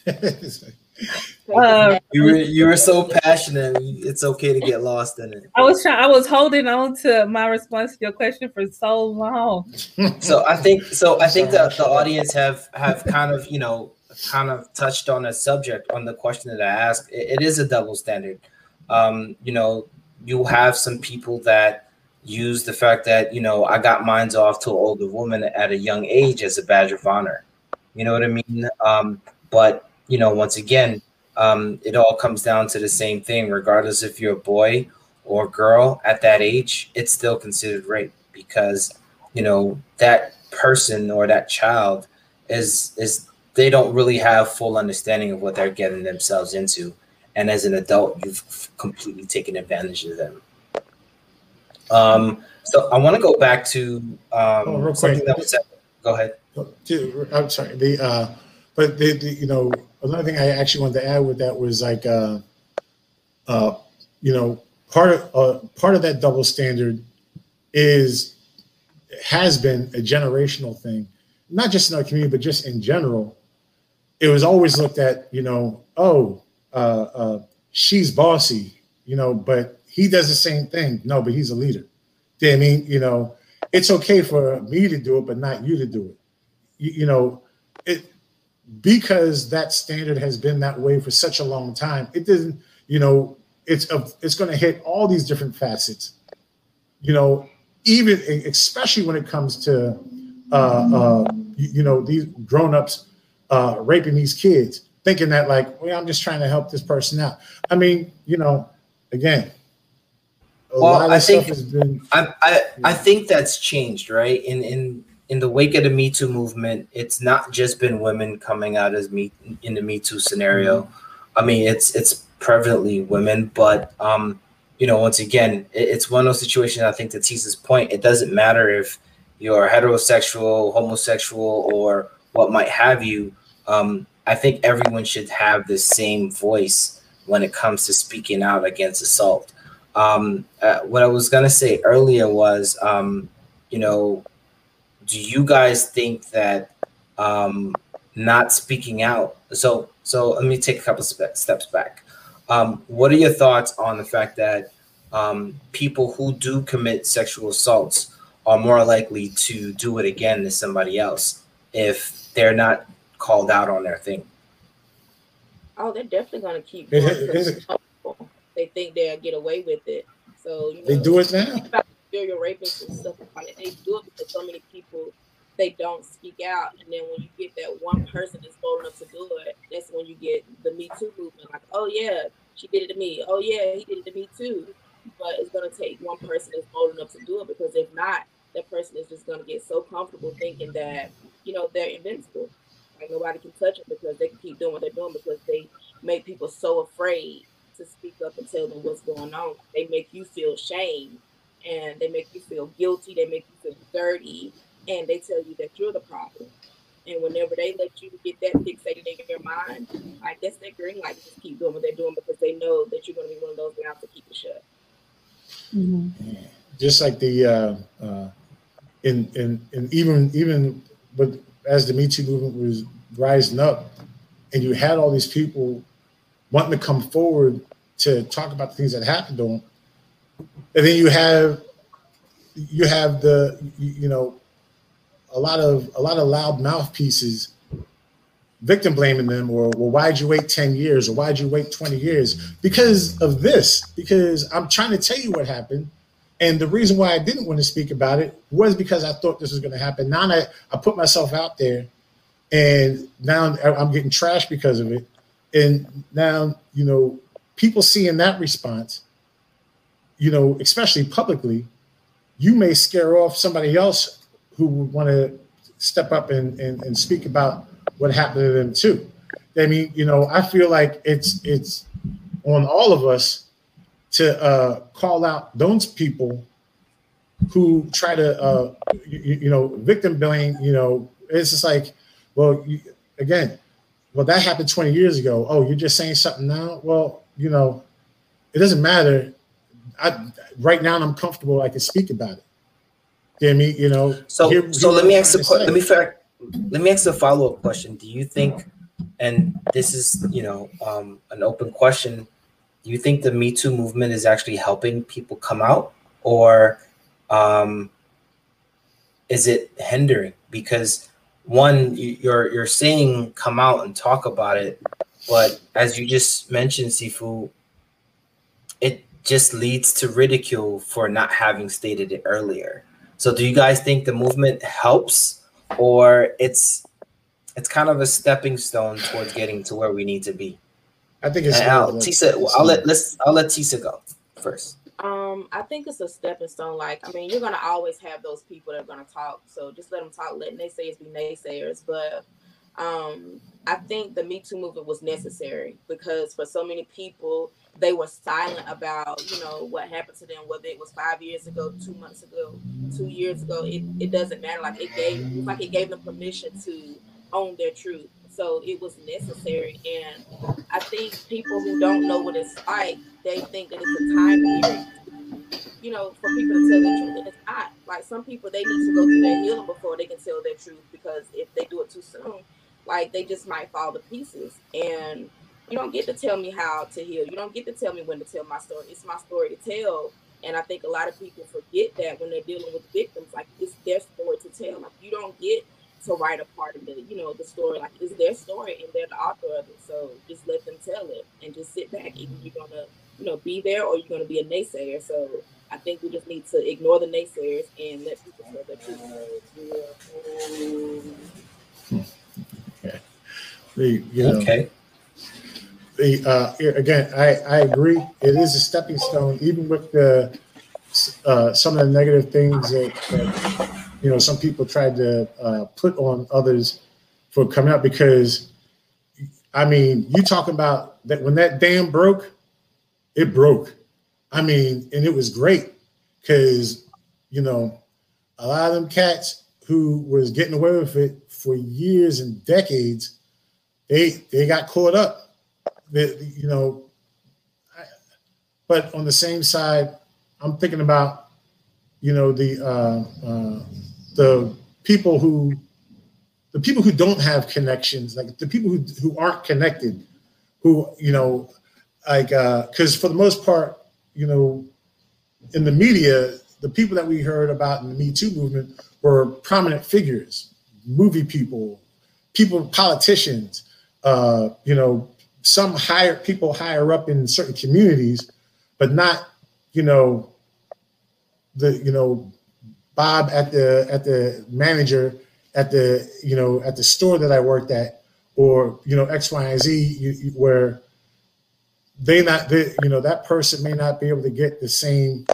<laughs> Uh, you were you were so passionate. It's okay to get lost in it. I was trying. I was holding on to my response to your question for so long. so I think so. I think that the audience have have kind of you know kind of touched on a subject on the question that I asked. it, it is a double standard. Um, you know, you have some people that use the fact that you know I got mines off to an older woman at a young age as a badge of honor. You know what I mean? Um, but you know, once again, um, it all comes down to the same thing. Regardless if you're a boy or girl at that age, it's still considered rape because you know that person or that child is is they don't really have full understanding of what they're getting themselves into. And as an adult you've completely taken advantage of them. Um, so i want to go back to um, oh, something quick. that was said. go ahead. I'm sorry. The uh, but the, the, you know another thing i actually wanted to add with that was like uh, uh, you know part of uh, part of that double standard is has been a generational thing not just in our community but just in general it was always looked at you know oh uh, uh, she's bossy, you know, but he does the same thing. No, but he's a leader. You know I mean, you know, it's okay for me to do it, but not you to do it. You, you know, it because that standard has been that way for such a long time. It doesn't, you know, it's a, it's going to hit all these different facets. You know, even especially when it comes to, uh, uh, you, you know, these grown-ups uh, raping these kids thinking that like, well, I'm just trying to help this person out. I mean, you know, again, well, I think been, I I, I think that's changed, right? In in in the wake of the Me Too movement, it's not just been women coming out as me in the Me Too scenario. Mm-hmm. I mean, it's it's prevalently women, but um, you know, once again, it, it's one of those situations. I think to Teesa's point, it doesn't matter if you're heterosexual, homosexual, or what might have you. Um, I think everyone should have the same voice when it comes to speaking out against assault. Um, uh, what I was gonna say earlier was, um, you know, do you guys think that um, not speaking out? So, so let me take a couple steps back. Um, what are your thoughts on the fact that um, people who do commit sexual assaults are more likely to do it again than somebody else if they're not called out on their thing. Oh, they're definitely gonna keep. <laughs> they think they'll get away with it. So you know, they do it now. Serial rapists and stuff like that. They do it because so many people they don't speak out, and then when you get that one person that's bold enough to do it, that's when you get the Me Too movement. Like, oh yeah, she did it to me. Oh yeah, he did it to me too. But it's gonna take one person that's bold enough to do it because if not, that person is just gonna get so comfortable thinking that you know they're invincible. Like nobody can touch them because they can keep doing what they're doing because they make people so afraid to speak up and tell them what's going on. They make you feel shame and they make you feel guilty. They make you feel dirty and they tell you that you're the problem. And whenever they let you get that fixated in your mind, I guess they're green light just keep doing what they're doing because they know that you're going to be one of those mouths to keep it shut. Mm-hmm. Just like the uh, uh, in in in even even but as the Me Too movement was rising up, and you had all these people wanting to come forward to talk about the things that happened to them, and then you have you have the you know a lot of a lot of loud mouthpieces victim blaming them or well why'd you wait 10 years or why'd you wait 20 years? Because of this because i'm trying to tell you what happened and the reason why I didn't want to speak about it was because I thought this was going to happen. Now I, I put myself out there, and now I'm getting trashed because of it. And now, you know, people seeing that response, you know, especially publicly, you may scare off somebody else who would want to step up and, and, and speak about what happened to them too. I mean, you know, I feel like it's it's on all of us to uh, call out those people who try to, uh, you, you, know, victim blame. You know, it's just like, well, you, again, well, that happened 20 years ago. Oh, you're just saying something now? Well, you know, it doesn't matter. I, right now, I'm comfortable. I can speak about it. You know I mean? You know. So, here, so let me ask the let me let me ask a follow up question. Do you think, and this is you know um, an open question, do you think the Me Too movement is actually helping people come out, or um, is it hindering? Because one, you're you're saying come out and talk about it, but as you just mentioned, Sifu, it just leads to ridicule for not having stated it earlier. So do you guys think the movement helps or it's it's kind of a stepping stone towards getting to where we need to be? I think it's. I'll, Tisa, well, I'll let let's I'll let Tisa go first. Um, I think it's a stepping stone. Like, I mean, you're gonna always have those people that are gonna talk. So just let them talk. Let naysayers be naysayers. But um, I think the Me Too movement was necessary because for so many people, they were silent about, you know, what happened to them, whether it was five years ago, two months ago, two years ago. It, it doesn't matter. Like it gave, like it gave them permission to own their truth. So it was necessary. And I think people who don't know what it's like, they think that it's a time period, you know, for people to tell the truth. And it's not. Like some people, they need to go through their healing before they can tell their truth because if they do it too soon, like they just might fall to pieces. And you don't get to tell me how to heal. You don't get to tell me when to tell my story. It's my story to tell. And I think a lot of people forget that when they're dealing with victims, like it's their story to tell. Like you don't get to write a part of it, you know, the story. Like it's their story and they're the author of it. So just let them tell it and just sit back. Either you're gonna, you know, be there or you're gonna be a naysayer. So I think we just need to ignore the naysayers and let people tell their truth. Okay. The, you know, Okay. the uh, again, I, I agree. It is a stepping stone, even with the uh, some of the negative things that, that you know some people tried to uh, put on others for coming out. Because I mean, you talking about that when that dam broke, it broke. I mean, and it was great because you know a lot of them cats who was getting away with it for years and decades, they they got caught up the, you know, I, but on the same side, I'm thinking about, you know, the uh, uh, the people who the people who don't have connections, like the people who who aren't connected, who you know, like because uh, for the most part, you know, in the media, the people that we heard about in the Me Too movement were prominent figures, movie people, people, politicians, uh, you know, some higher people higher up in certain communities, but not, you know, the you know, Bob at the at the manager at the you know at the store that I worked at, or you know X, Y, and Z, you, you, where they not they, you know that person may not be able to get the same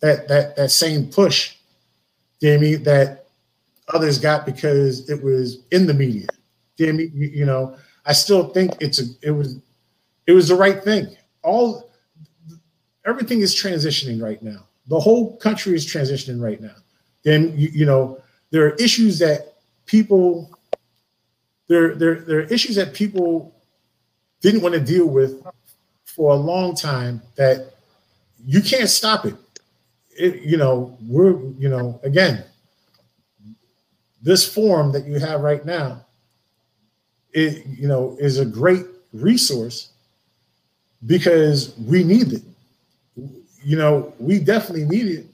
that that that same push, Jamie, that others got because it was in the media. You, you know, I still think it's a it was it was the right thing. All everything is transitioning right now. The whole country is transitioning right now. Then you, you know there are issues that people there, there there are issues that people didn't want to deal with for a long time that you can't stop it. it you know we're you know again this form that you have right now it you know is a great resource because we need it. You know, we definitely need it.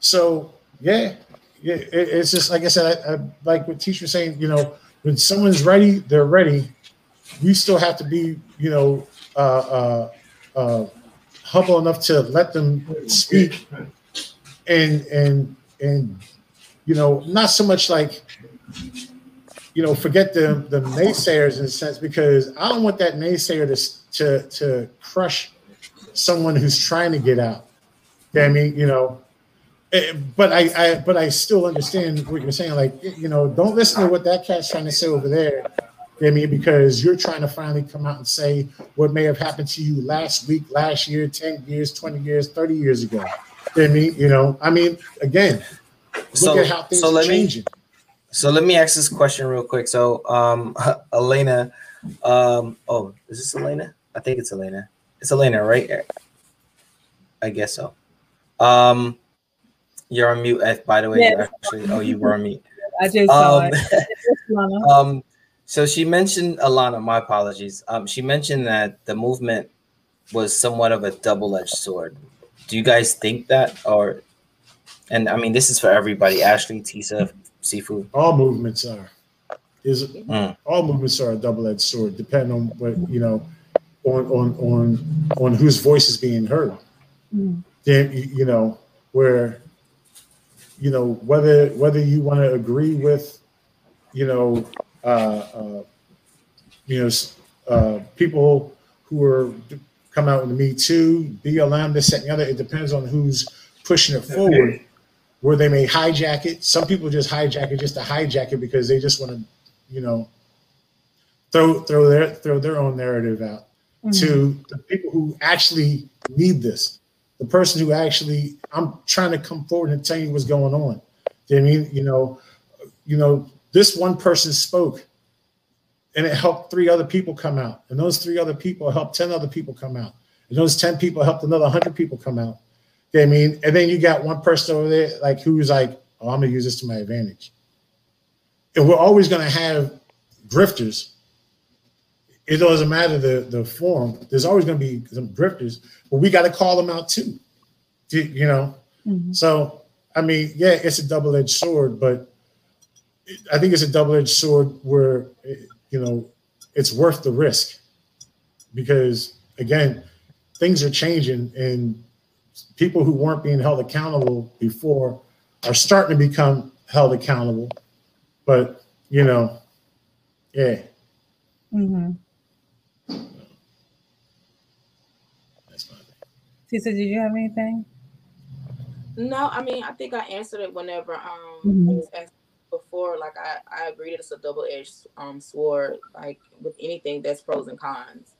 So yeah, yeah, it, it's just like I said, I, I, like what teacher was saying. You know, when someone's ready, they're ready. We still have to be, you know, uh, uh, uh, humble enough to let them speak, and and and you know, not so much like you know, forget the the naysayers in a sense because I don't want that naysayer to to to crush someone who's trying to get out. I mean, you know, eh, but I, I but I still understand what you're saying. Like, you know, don't listen to what that cat's trying to say over there. I mean, because you're trying to finally come out and say what may have happened to you last week, last year, 10 years, 20 years, 30 years ago. I mean, you know, I mean, again, look So- at how things so are let me- changing. So let me ask this question real quick. So, um, <laughs> Elena, um, oh, is this Elena? I think it's Elena. It's Elena, right? I guess so. Um, you're on mute. eh, By the way, Yes. actually, oh, you were on mute. <laughs> I just saw Um, it. <laughs> Um, so she mentioned Alana. My apologies. Um, she mentioned that the movement was somewhat of a double-edged sword. Do you guys think that, or? And I mean, this is for everybody. Ashley, Tisa, Sifu. all movements are is Mm. all movements are a double-edged sword depending on what you know on on on on whose voice is being heard mm. then you know where you know whether whether you want to agree with you know uh, uh, you know uh, people who are come out with Me Too, BLM, this, that, and the other. It depends on who's pushing it forward. Where they may hijack it. Some people just hijack it just to hijack it because they just want to, you know, throw throw their throw their own narrative out mm-hmm. to the people who actually need this. The person who actually, I'm trying to come forward and tell you what's going on. I mean, you know, you know, this one person spoke and it helped three other people come out. And those three other people helped 10 other people come out. And those 10 people helped another 100 people come out. I mean, and then you got one person over there, like, who's like, oh, I'm going to use this to my advantage. And we're always going to have grifters. It doesn't matter the, the form. There's always going to be some drifters, but we got to call them out too. You know? Mm-hmm. So, I mean, yeah, it's a double edged sword, but I think it's a double edged sword where you know, it's worth the risk because again, things are changing and people who weren't being held accountable before are starting to become held accountable. But you know, yeah. Mm-hmm. That's my did you have anything? No, I mean I think I answered it whenever um mm-hmm. was asked before, like I, I agree that it's a double edged um sword, like with anything that's pros and cons.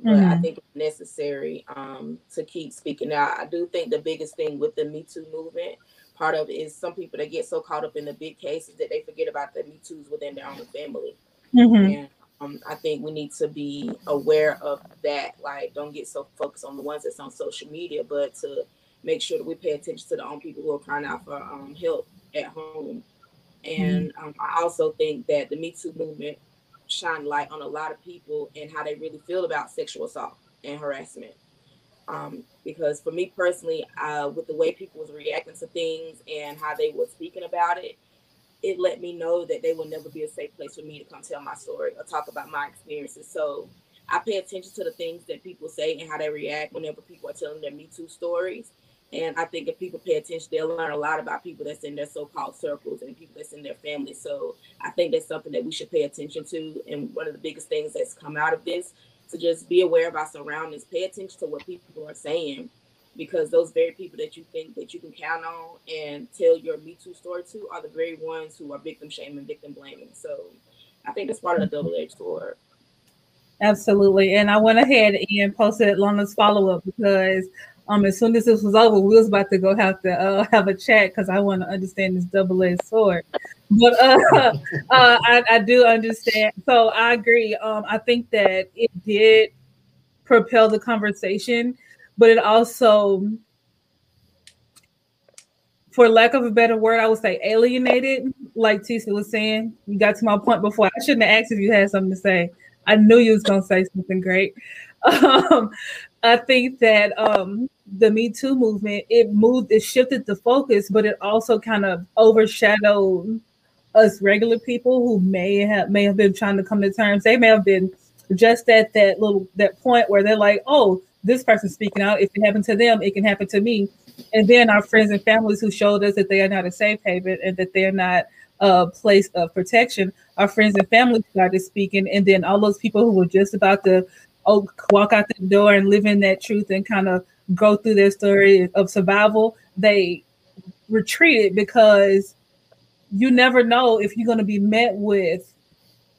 But mm-hmm. I think it's necessary um to keep speaking out. I do think the biggest thing with the Me Too movement, part of it is some people that get so caught up in the big cases that they forget about the Me Too's within their own family. Mm-hmm. And um, I think we need to be aware of that. Like, don't get so focused on the ones that's on social media, but to make sure that we pay attention to the own people who are crying out for um, help at home and um, I also think that the Me Too movement shined light on a lot of people and how they really feel about sexual assault and harassment. Um, because for me personally, uh, with the way people was reacting to things and how they were speaking about it, it let me know that they will never be a safe place for me to come tell my story or talk about my experiences. So I pay attention to the things that people say and how they react whenever people are telling their Me Too stories. And I think if people pay attention, they'll learn a lot about people that's in their so-called circles and people that's in their family. So I think that's something that we should pay attention to. And one of the biggest things that's come out of this to just be aware of our surroundings, pay attention to what people are saying, because those very people that you think that you can count on and tell your Me Too story to are the very ones who are victim shaming, victim blaming. So I think that's part of the double-edged sword. Absolutely. And I went ahead and posted Lana's follow-up because um, as soon as this was over, we was about to go have to uh, <laughs> have a chat because I want to understand this double-edged sword. But uh, <laughs> uh, I, I, do understand. So I agree. Um, I think that it did propel the conversation, but it also, for lack of a better word, I would say alienated. Like Tisa was saying, you got to my point before. I shouldn't have asked if you had something to say. I knew you was gonna say something great. <laughs> Um, I think that um, the Me Too movement it moved, it shifted the focus, but it also kind of overshadowed us regular people who may have may have been trying to come to terms. They may have been just at that little that point where they're like, oh, this person's speaking out. If it happened to them, it can happen to me. And then our friends and families who showed us that they are not a safe haven and that they're not a place of protection. Our friends and family started speaking, and then all those people who were just about to oh, walk out the door and live in that truth and kind of go through their story of survival, they retreated because you never know if you're going to be met with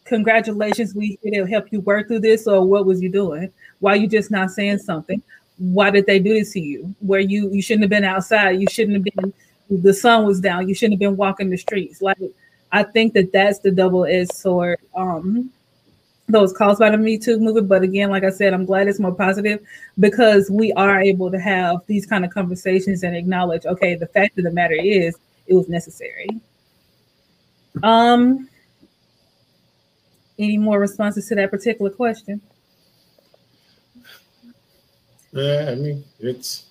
congratulations we here to help you work through this or what was you doing why you just not saying something why did they do this to you where you you shouldn't have been outside you shouldn't have been the sun was down you shouldn't have been walking the streets like i think that that's the double-edged sword um those caused by the Me Too movement. But again, like I said, I'm glad it's more positive because we are able to have these kind of conversations and acknowledge, okay, the fact of the matter is it was necessary. Um, any more responses to that particular question? Yeah, I mean, it's,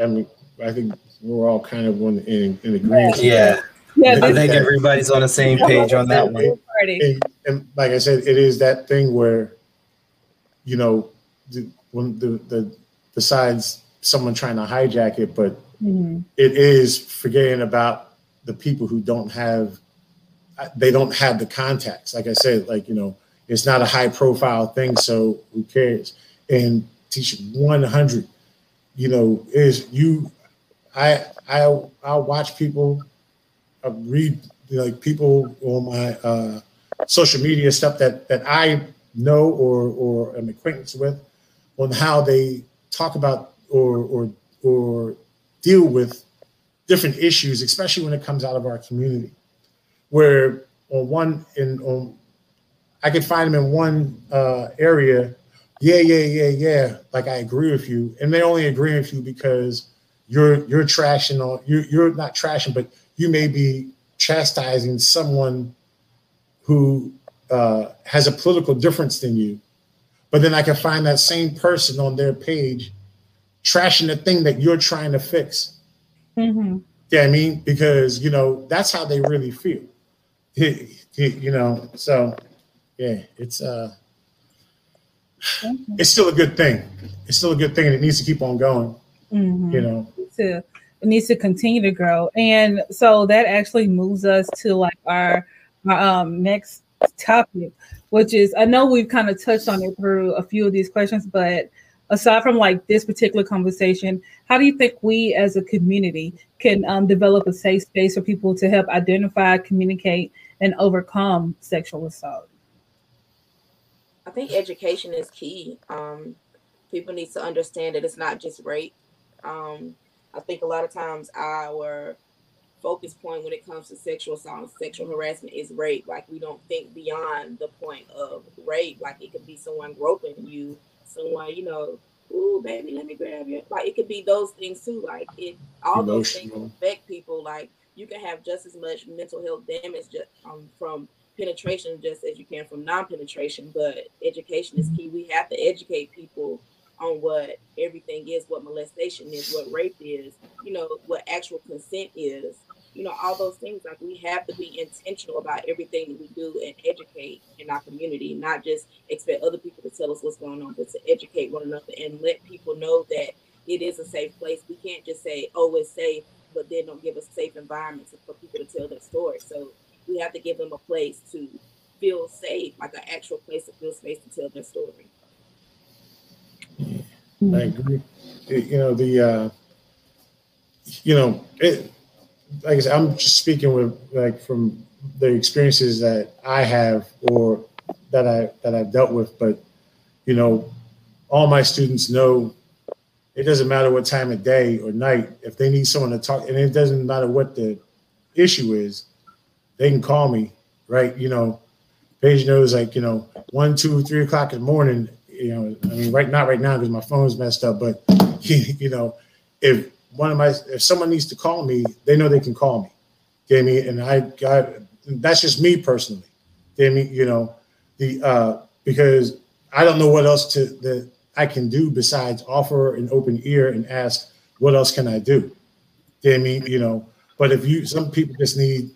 I mean, I think we're all kind of in, in agreement. Yeah. Yeah, I think everybody's on the same page on that one. And, and, like I said, it is that thing where, you know, the, when the, the the sides someone trying to hijack it, but Mhm. it is forgetting about the people who don't have they don't have the contacts like i said like you know it's not a high profile thing so who cares and teach 100 you know is you i i i'll watch people I read like people on my uh social media stuff that that i know or or am acquaintance with on how they talk about or or or deal with different issues, especially when it comes out of our community. Where on one in on, I could find them in one uh, area. Yeah, yeah, yeah, yeah. Like I agree with you, and they only agree with you because you're you're trashing on you're you're not trashing, but you may be chastising someone who uh, has a political difference than you. But then I can find that same person on their page trashing the thing that you're trying to fix. Mhm. Yeah, I mean, because you know that's how they really feel. You know, so yeah, it's uh, it's still a good thing. It's still a good thing, and it needs to keep on going. Mhm. You know, to it needs to continue to grow and so that actually moves us to like our, our um next topic which is i know we've kind of touched on it through a few of these questions but aside from like this particular conversation how do you think we as a community can um, develop a safe space for people to help identify communicate and overcome sexual assault I think education is key. Um, people need to understand that it's not just rape. Um, I think a lot of times our focus point when it comes to sexual assault sexual harassment is rape. Like we don't think beyond the point of rape. Like it could be someone groping you, someone, you know, ooh, baby, let me grab you. Like it could be those things too. Like it all those things affect people. Like you can have just as much mental health damage just um, from penetration just as you can from non-penetration but education is key we have to educate people on what everything is what molestation is what rape is you know what actual consent is you know all those things like we have to be intentional about everything that we do and educate in our community not just expect other people to tell us what's going on but to educate one another and let people know that it is a safe place we can't just say oh it's safe but then don't give a safe environment for people to tell their story so we have to give them a place to feel safe, like an actual place to feel space to tell their story. I agree. You know the, uh, you know it. Like I said, I'm just speaking with like from the experiences that I have or that I that I've dealt with. But you know, all my students know it doesn't matter what time of day or night if they need someone to talk, and it doesn't matter what the issue is, they can call me. Right? You know, Paige knows like you know one, two, three o'clock in the morning. You know, I mean, right not right now because my phone's messed up, but <laughs> you know, if one of my if someone needs to call me, they know they can call me. I mean? And I got that's just me personally. I mean? You know, the uh because I don't know what else to that I can do besides offer an open ear and ask what else can I do? I mean? You know, but if you some people just need,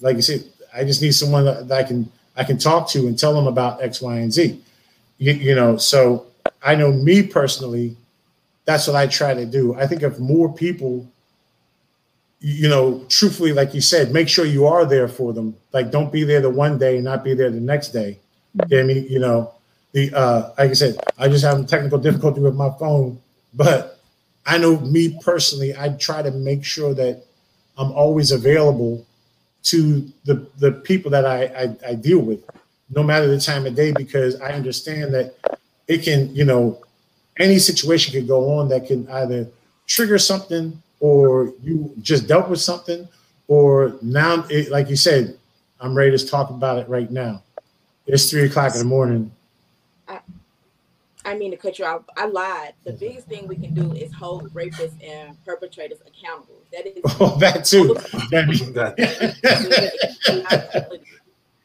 like you said, I just need someone that I can I can talk to and tell them about X, Y, and Z. You, you know, so I know me personally, that's what I try to do. I think if more people, you know, truthfully, like you said, make sure you are there for them. Like, don't be there the one day and not be there the next day. You I mean, you know, the uh, like I said, I just have technical difficulty with my phone, but I know me personally, I try to make sure that I'm always available to the the people that I, I I deal with, no matter the time of day, because I understand that it can, you know, any situation could go on that can either trigger something or you just dealt with something or now it, like you said i'm ready to talk about it right now it's three o'clock in the morning I I mean to cut you off. I lied. The biggest thing we can do is hold rapists and perpetrators accountable. That is oh that too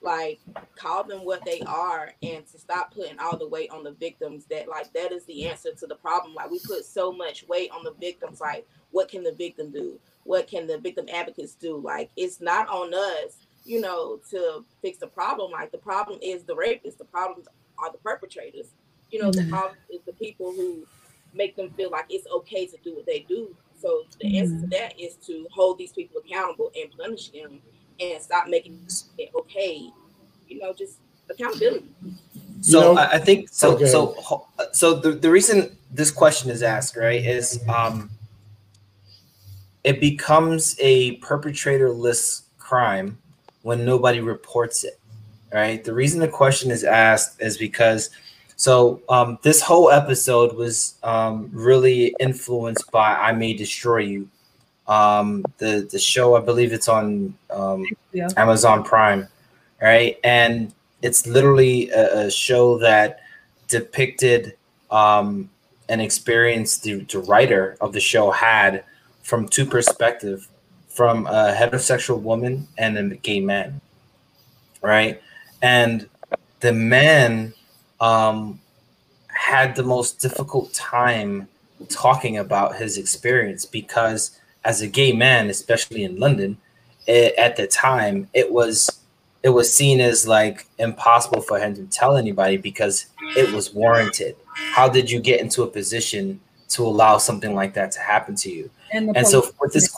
like call them what they are and to stop putting all the weight on the victims that like that is the answer to the problem like we put so much weight on the victims like what can the victim do what can the victim advocates do like it's not on us you know to fix the problem like the problem is the rapists the problems are the perpetrators you know the Mhm. problem is the people who make them feel like it's okay to do what they do. So the mm-hmm. answer to that is to hold these people accountable and punish them and stop making it okay. You know, just accountability. So you know, I think so. Okay. So so the, the reason this question is asked, right, is um, it becomes a perpetrator-less crime when nobody reports it, right? The reason the question is asked is because so um, this whole episode was um, really influenced by "I May Destroy You," um, the the show. I believe it's on um, yeah. Amazon Prime, right? And it's literally a, a show that depicted um, an experience the, the writer of the show had from two perspectives, from a heterosexual woman and a gay man, right? And the man um, had the most difficult time talking about his experience because as a gay man especially in london it, at the time it was it was seen as like impossible for him to tell anybody because it was warranted. How did you get into a position to allow something like that to happen to you? And, and so with this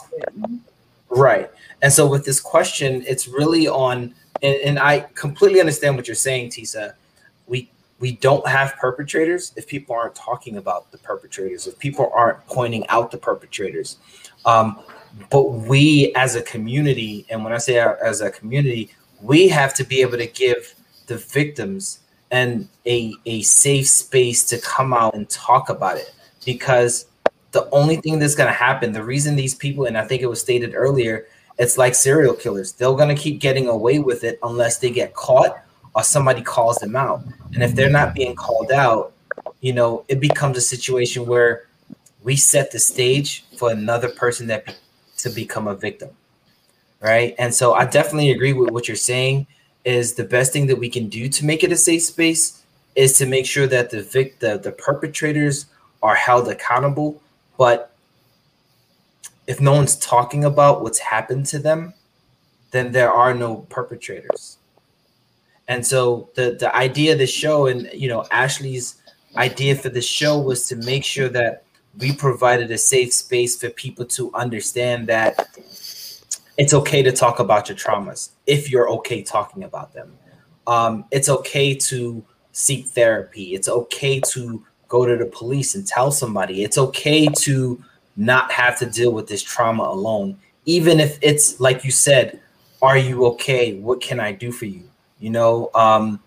right. And so with this question it's really on and, and i completely understand what you're saying tisa we don't have perpetrators if people aren't talking about the perpetrators, if people aren't pointing out the perpetrators. Um, but we as a community, and when I say as a community, we have to be able to give the victims and a, a safe space to come out and talk about it. Because the only thing that's going to happen the reason these people and i think it was stated earlier it's like serial killers. They're going to keep getting away with it unless they get caught or somebody calls them out. And if they're not being called out, you know, it becomes a situation where we set the stage for another person that be, to become a victim. Right. And so I definitely agree with what you're saying is the best thing that we can do to make it a safe space is to make sure that the vic the, the perpetrators are held accountable. But if no one's talking about what's happened to them, then there are no perpetrators. And so the the idea of the show and you know Ashley's idea for the show was to make sure that we provided a safe space for people to understand that it's okay to talk about your traumas if you're okay talking about them. Um, it's okay to seek therapy. It's okay to go to the police and tell somebody. It's okay to not have to deal with this trauma alone, even if it's like you said, are you okay? What can I do for you? You know, um,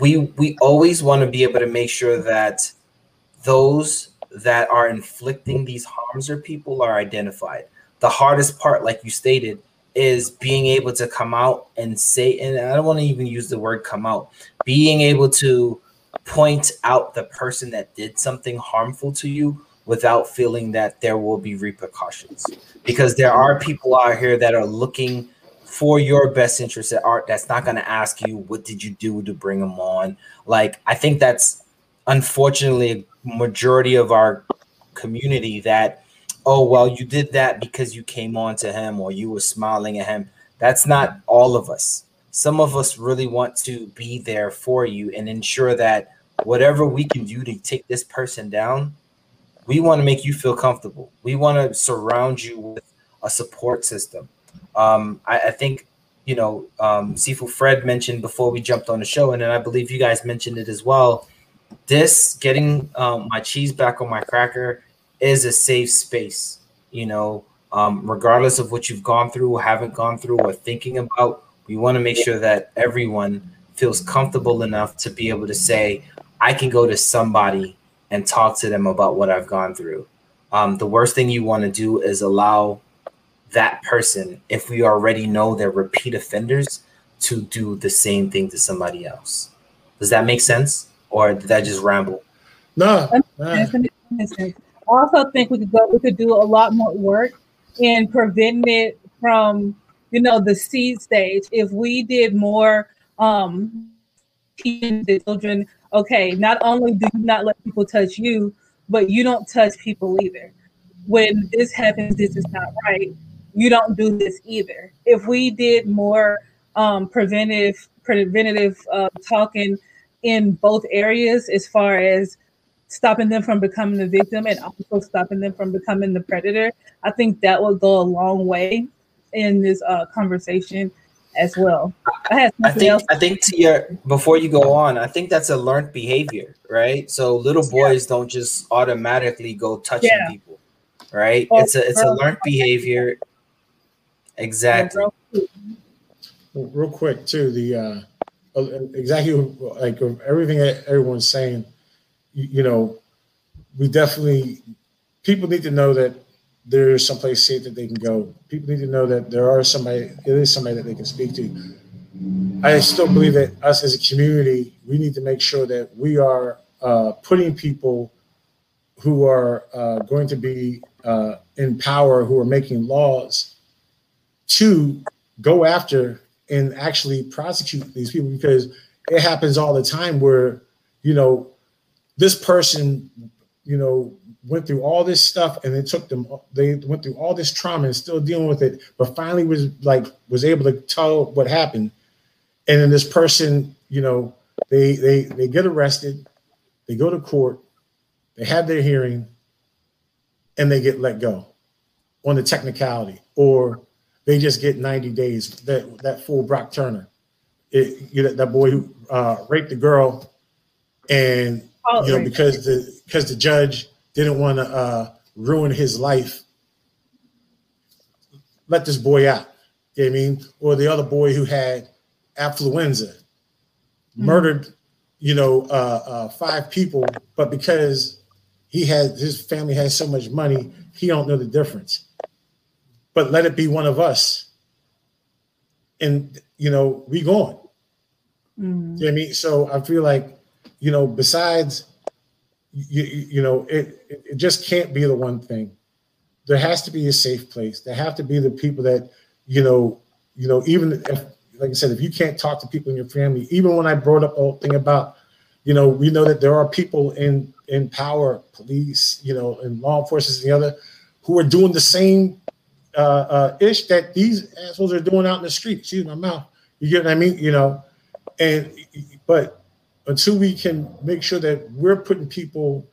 we we always want to be able to make sure that those that are inflicting these harms or people are identified. The hardest part, like you stated, is being able to come out and say, and I don't want to even use the word come out, being able to point out the person that did something harmful to you without feeling that there will be repercussions. Because there are people out here that are looking for your best interest at art that's not going to ask you what did you do to bring him on? Like i think that's unfortunately a majority of our community that oh well you did that because you came on to him or you were smiling at him. That's not all of us. Some of us really want to be there for you and ensure that whatever we can do to take this person down we want to make you feel comfortable. We want to surround you with a support system um, I, I, think you know um, Sifu Fred mentioned before we jumped on the show, and then I believe you guys mentioned it as well. This getting um, my cheese back on my cracker is a safe space. You know, um, regardless of what you've gone through, or haven't gone through, or thinking about, we want to make sure that everyone feels comfortable enough to be able to say, I can go to somebody and talk to them about what I've gone through. Um, the worst thing you want to do is allow that person if we already know they're repeat offenders to do the same thing to somebody else. Does that make sense? Or did I just ramble? No. I also think we could go we could do a lot more work in preventing it from you know the seed stage. If we did more um teaching the children, okay, not only do you not let people touch you, but you don't touch people either. When this happens, this is not right you don't do this either. If we did more um, preventive preventative uh, talking in both areas, as far as stopping them from becoming the victim and also stopping them from becoming the predator. I think that will go a long way in this uh, conversation as well. I, I think else. I think to your before you go on, I think that's a learned behavior, right? So little boys yeah. don't just automatically go touching yeah. people, right? It's a it's a learned behavior. Exactly. Real quick too, the uh, uh exactly like everything that everyone's saying, you, you know, we definitely people need to know that there's someplace safe that they can go. People need to know that there are somebody, there is somebody that they can speak to. I still believe that us as a community, we need to make sure that we are uh, putting people who are uh, going to be uh, in power, who are making laws, to go after and actually prosecute these people because it happens all the time where, you know, this person, you know, went through all this stuff and it took them they went through all this trauma and still dealing with it but finally was like was able to tell what happened. And then this person you know they they they get arrested they go to court they have their hearing and they get let go on the technicality or they just get 90 days that that fool brock turner it, you know, that boy who uh, raped the girl and oh, you know because the because the judge didn't want to uh, ruin his life. Let this boy out. You know I mean? Or the other boy who had affluenza, mm-hmm. murdered, you know, uh, uh, five people, but because he had his family has so much money, he don't know the difference. But let it be one of us, and you know, we going. Mm-hmm. You know I mean? So I feel like, you know, besides you, you know, it, it just can't be the one thing. There has to be a safe place. There have to be the people that, you know, you know, even if, like I said, if you can't talk to people in your family, even when I brought up the whole thing about, you know, we know that there are people in in power, police, you know, and law enforcement and the other, who are doing the same uh, uh, ish that these assholes are doing out in the street. Excuse my mouth. You get what I mean? You know, and but until we can make sure that we're putting people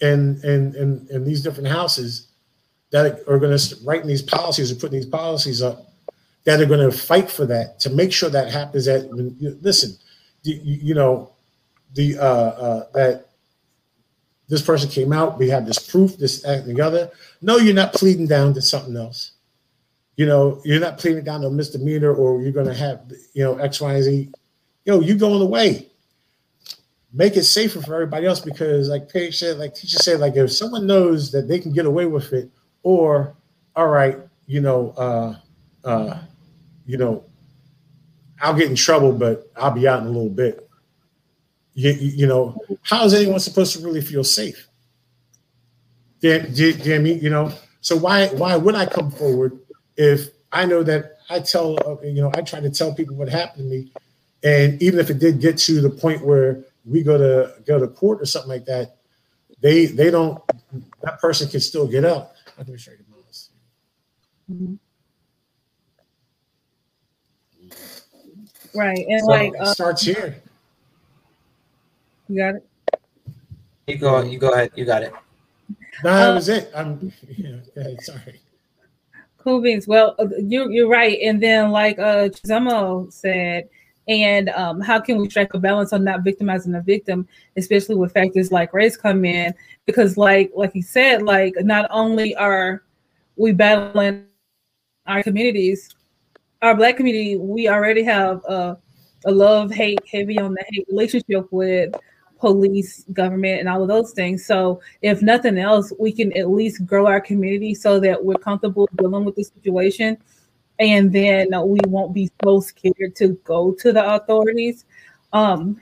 in in in, in these different houses that are going to writing these policies or putting these policies up that are going to fight for that to make sure that happens that when you, listen you, you, know the uh, uh, that this person came out we have this proof this and the other no you're not pleading down to something else you know you're not pleading down to a misdemeanor or you're going to have you know x y and z yo, you going away. Make it safer for everybody else because, like Paige said, like teacher said, like if someone knows that they can get away with it, or all right, you know, uh, uh, you know, I'll get in trouble, but I'll be out in a little bit. You, you know, how is anyone supposed to really feel safe? Do you mean, you know? So why why would I come forward if I know that I tell you know I try to tell people what happened to me and even if it did get to the point where we go to go to court or something like that, they they don't that person can still get out. Let me show you. Mm-hmm. Right, and so like uh, starts here. You got it. You go. You go ahead. You got it. No, that uh, was it. I'm. Yeah, ahead, sorry. Cool beans. Well, uh, you you're right. And then, like uh Chizamo said, and um, how can we strike a balance on not victimizing the victim especially with factors like race come in because like like he said like not only are we battling our communities our black community we already have a, a love hate heavy on the hate relationship with police government and all of those things so if nothing else we can at least grow our community so that we're comfortable dealing with the situation and then we won't be so scared to go to the authorities. Um,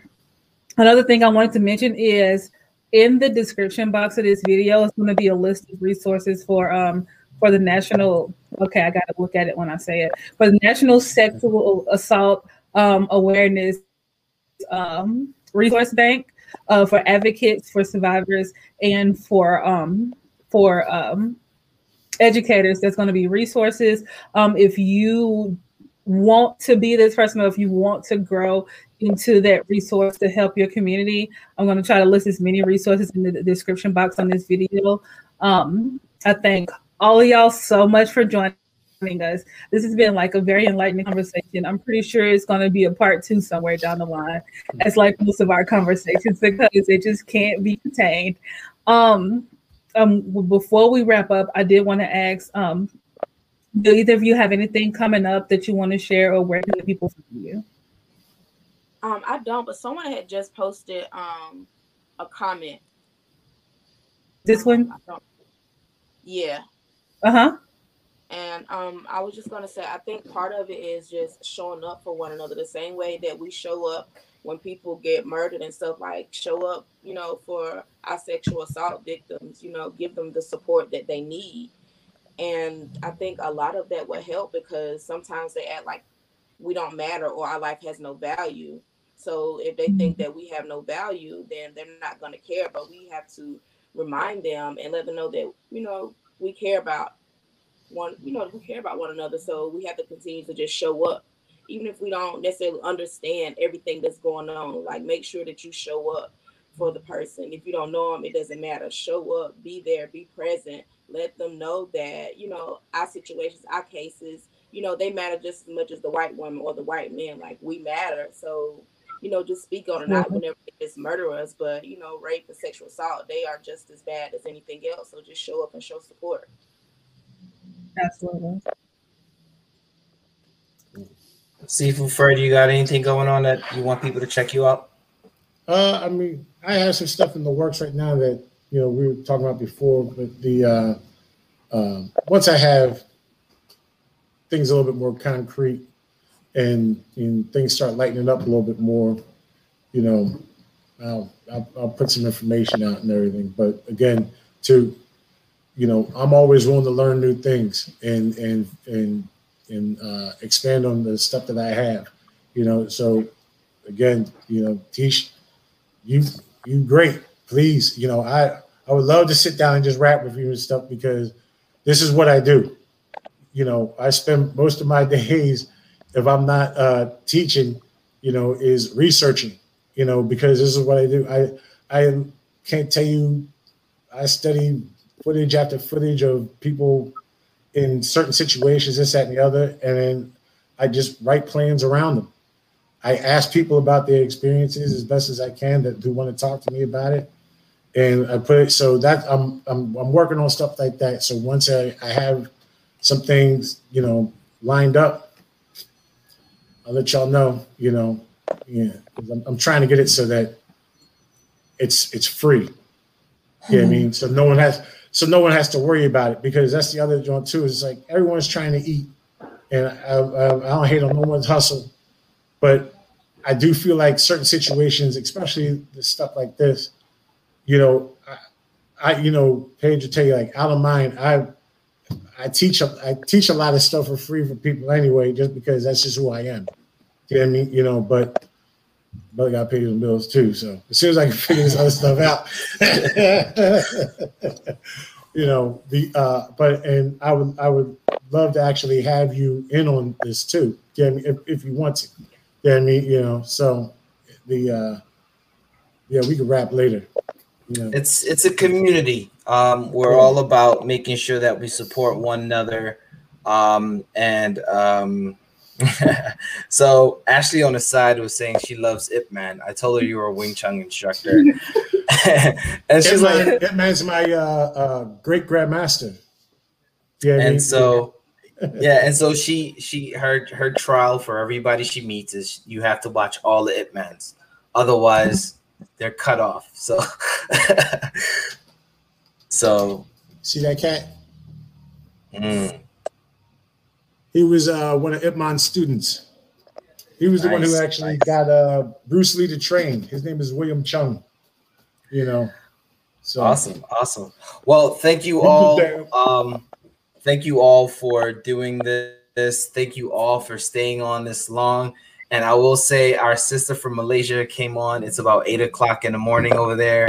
another thing I wanted to mention is in the description box of this video, it's going to be a list of resources for um, for the national. Okay, I got to look at it when I say it. For the National Sexual Assault um, Awareness um, Resource Bank uh, for advocates, for survivors, and for um, for um, educators there's going to be resources um, if you want to be this person or if you want to grow into that resource to help your community. I'm going to try to list as many resources in the description box on this video. Um, I thank all of y'all so much for joining us. This has been like a very enlightening conversation. I'm pretty sure it's going to be a part two somewhere down the line. It's like most of our conversations because it just can't be contained. Um, um, before we wrap up, I did want to ask, um, do either of you have anything coming up that you want to share, or where can people find you? Um, I don't, but someone had just posted um a comment. This one? Yeah. Uh huh. And um, I was just gonna say, I think part of it is just showing up for one another the same way that we show up when people get murdered and stuff. Like show up, you know, for our sexual assault victims. You know, give them the support that they need. And I think a lot of that will help because sometimes they act like we don't matter or our life has no value. So if they think that we have no value, then they're not going to care. But we have to remind them and let them know that you know we care about one. You know we care about one another. So we have to continue to just show up, even if we don't necessarily understand everything that's going on. Like make sure that you show up for the person. If you don't know them, it doesn't matter. Show up, be there, be present. Let them know that you know our situations, our cases, you know they matter just as much as the white woman or the white man. Like we matter. So you know, just speak on it. Not mm-hmm. whenever they just murder us, but you know, rape and sexual assault, they are just as bad as anything else. So just show up and show support. Absolutely. Sifu Freddy, you got anything going on that you want people to check you out? Uh, I mean, I have some stuff in the works right now that you know we were talking about before, but the uh, uh, once I have things a little bit more concrete, and and things start lightening up a little bit more, you know, I'll, I'll, I'll put some information out and everything. But again, to you know, I'm always willing to learn new things and and and and uh, expand on the stuff that I have. You know, so again, you know, Tish, you you great. Please, you know, I I would love to sit down and just rap with you and stuff because this is what I do. You know, I spend most of my <laughs> days if I'm not uh, teaching, you know, is researching, you know, because this is what I do. I I can't tell you. I study footage after footage of people in certain situations, this, that, and the other, and then I just write plans around them. I ask people about their experiences as best as I can that do want to talk to me about it, and I put it so that I'm I'm I'm working on stuff like that. So once I, I have some things you know lined up, I'll let y'all know, you know, yeah, I'm, I'm, trying to get it so that it's it's free. You know I mean? Mm-hmm. So no one has so no one has to worry about it because that's the other joint too. Is like everyone's trying to eat, and I, I, I don't hate on no one's hustle, but I do feel like certain situations, especially the stuff like this, you know, I, I you know, Paige will tell you like out of mind, I I teach I teach a lot of stuff for free for people anyway, just because that's just who I am. You know what I mean? You know, but I got to pay some bills too. So as soon as I can figure this other stuff out, <laughs> you know, the uh, but and I would I would love to actually have you in on this too. Know I mean? if, if you want to. Know I mean? You know, so the uh yeah, we can wrap later. You know. It's it's a community. Um, we're all about making sure that we support one another. Um, and um, <laughs> so Ashley on the side was saying she loves Ip Man. I told her you were a Wing Chun instructor, <laughs> and she's Ip like, Man, Ip Man's my uh, uh, great grandmaster. Yeah, and so <laughs> yeah, and so she she her her trial for everybody she meets is you have to watch all the Ip Mans, otherwise they're cut off. So So see that cat? Mm. He was uh, one of Ip Man's students. He was the one who actually nice. got uh, Bruce Lee to train. His name is William Cheung. You know. So awesome, awesome. Well, thank you all. Um, thank you all for doing this. Thank you all for staying on this long. And I will say, our sister from Malaysia came on. It's about eight o'clock in the morning over there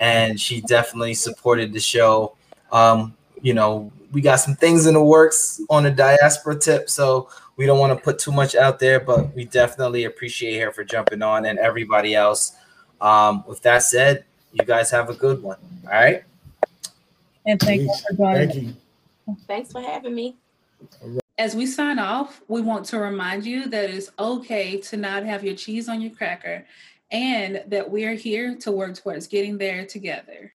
and she definitely supported the show. Um, you know, we got some things in the works on a diaspora tip, so we don't want to put too much out there, but we definitely appreciate her for jumping on and everybody else. Um, with that said, you guys have a good one. All right. And thank you for joining. Thank you. Thanks for having me. As we sign off, we want to remind you that it's okay to not have your cheese on your cracker and that we're here to work towards getting there together.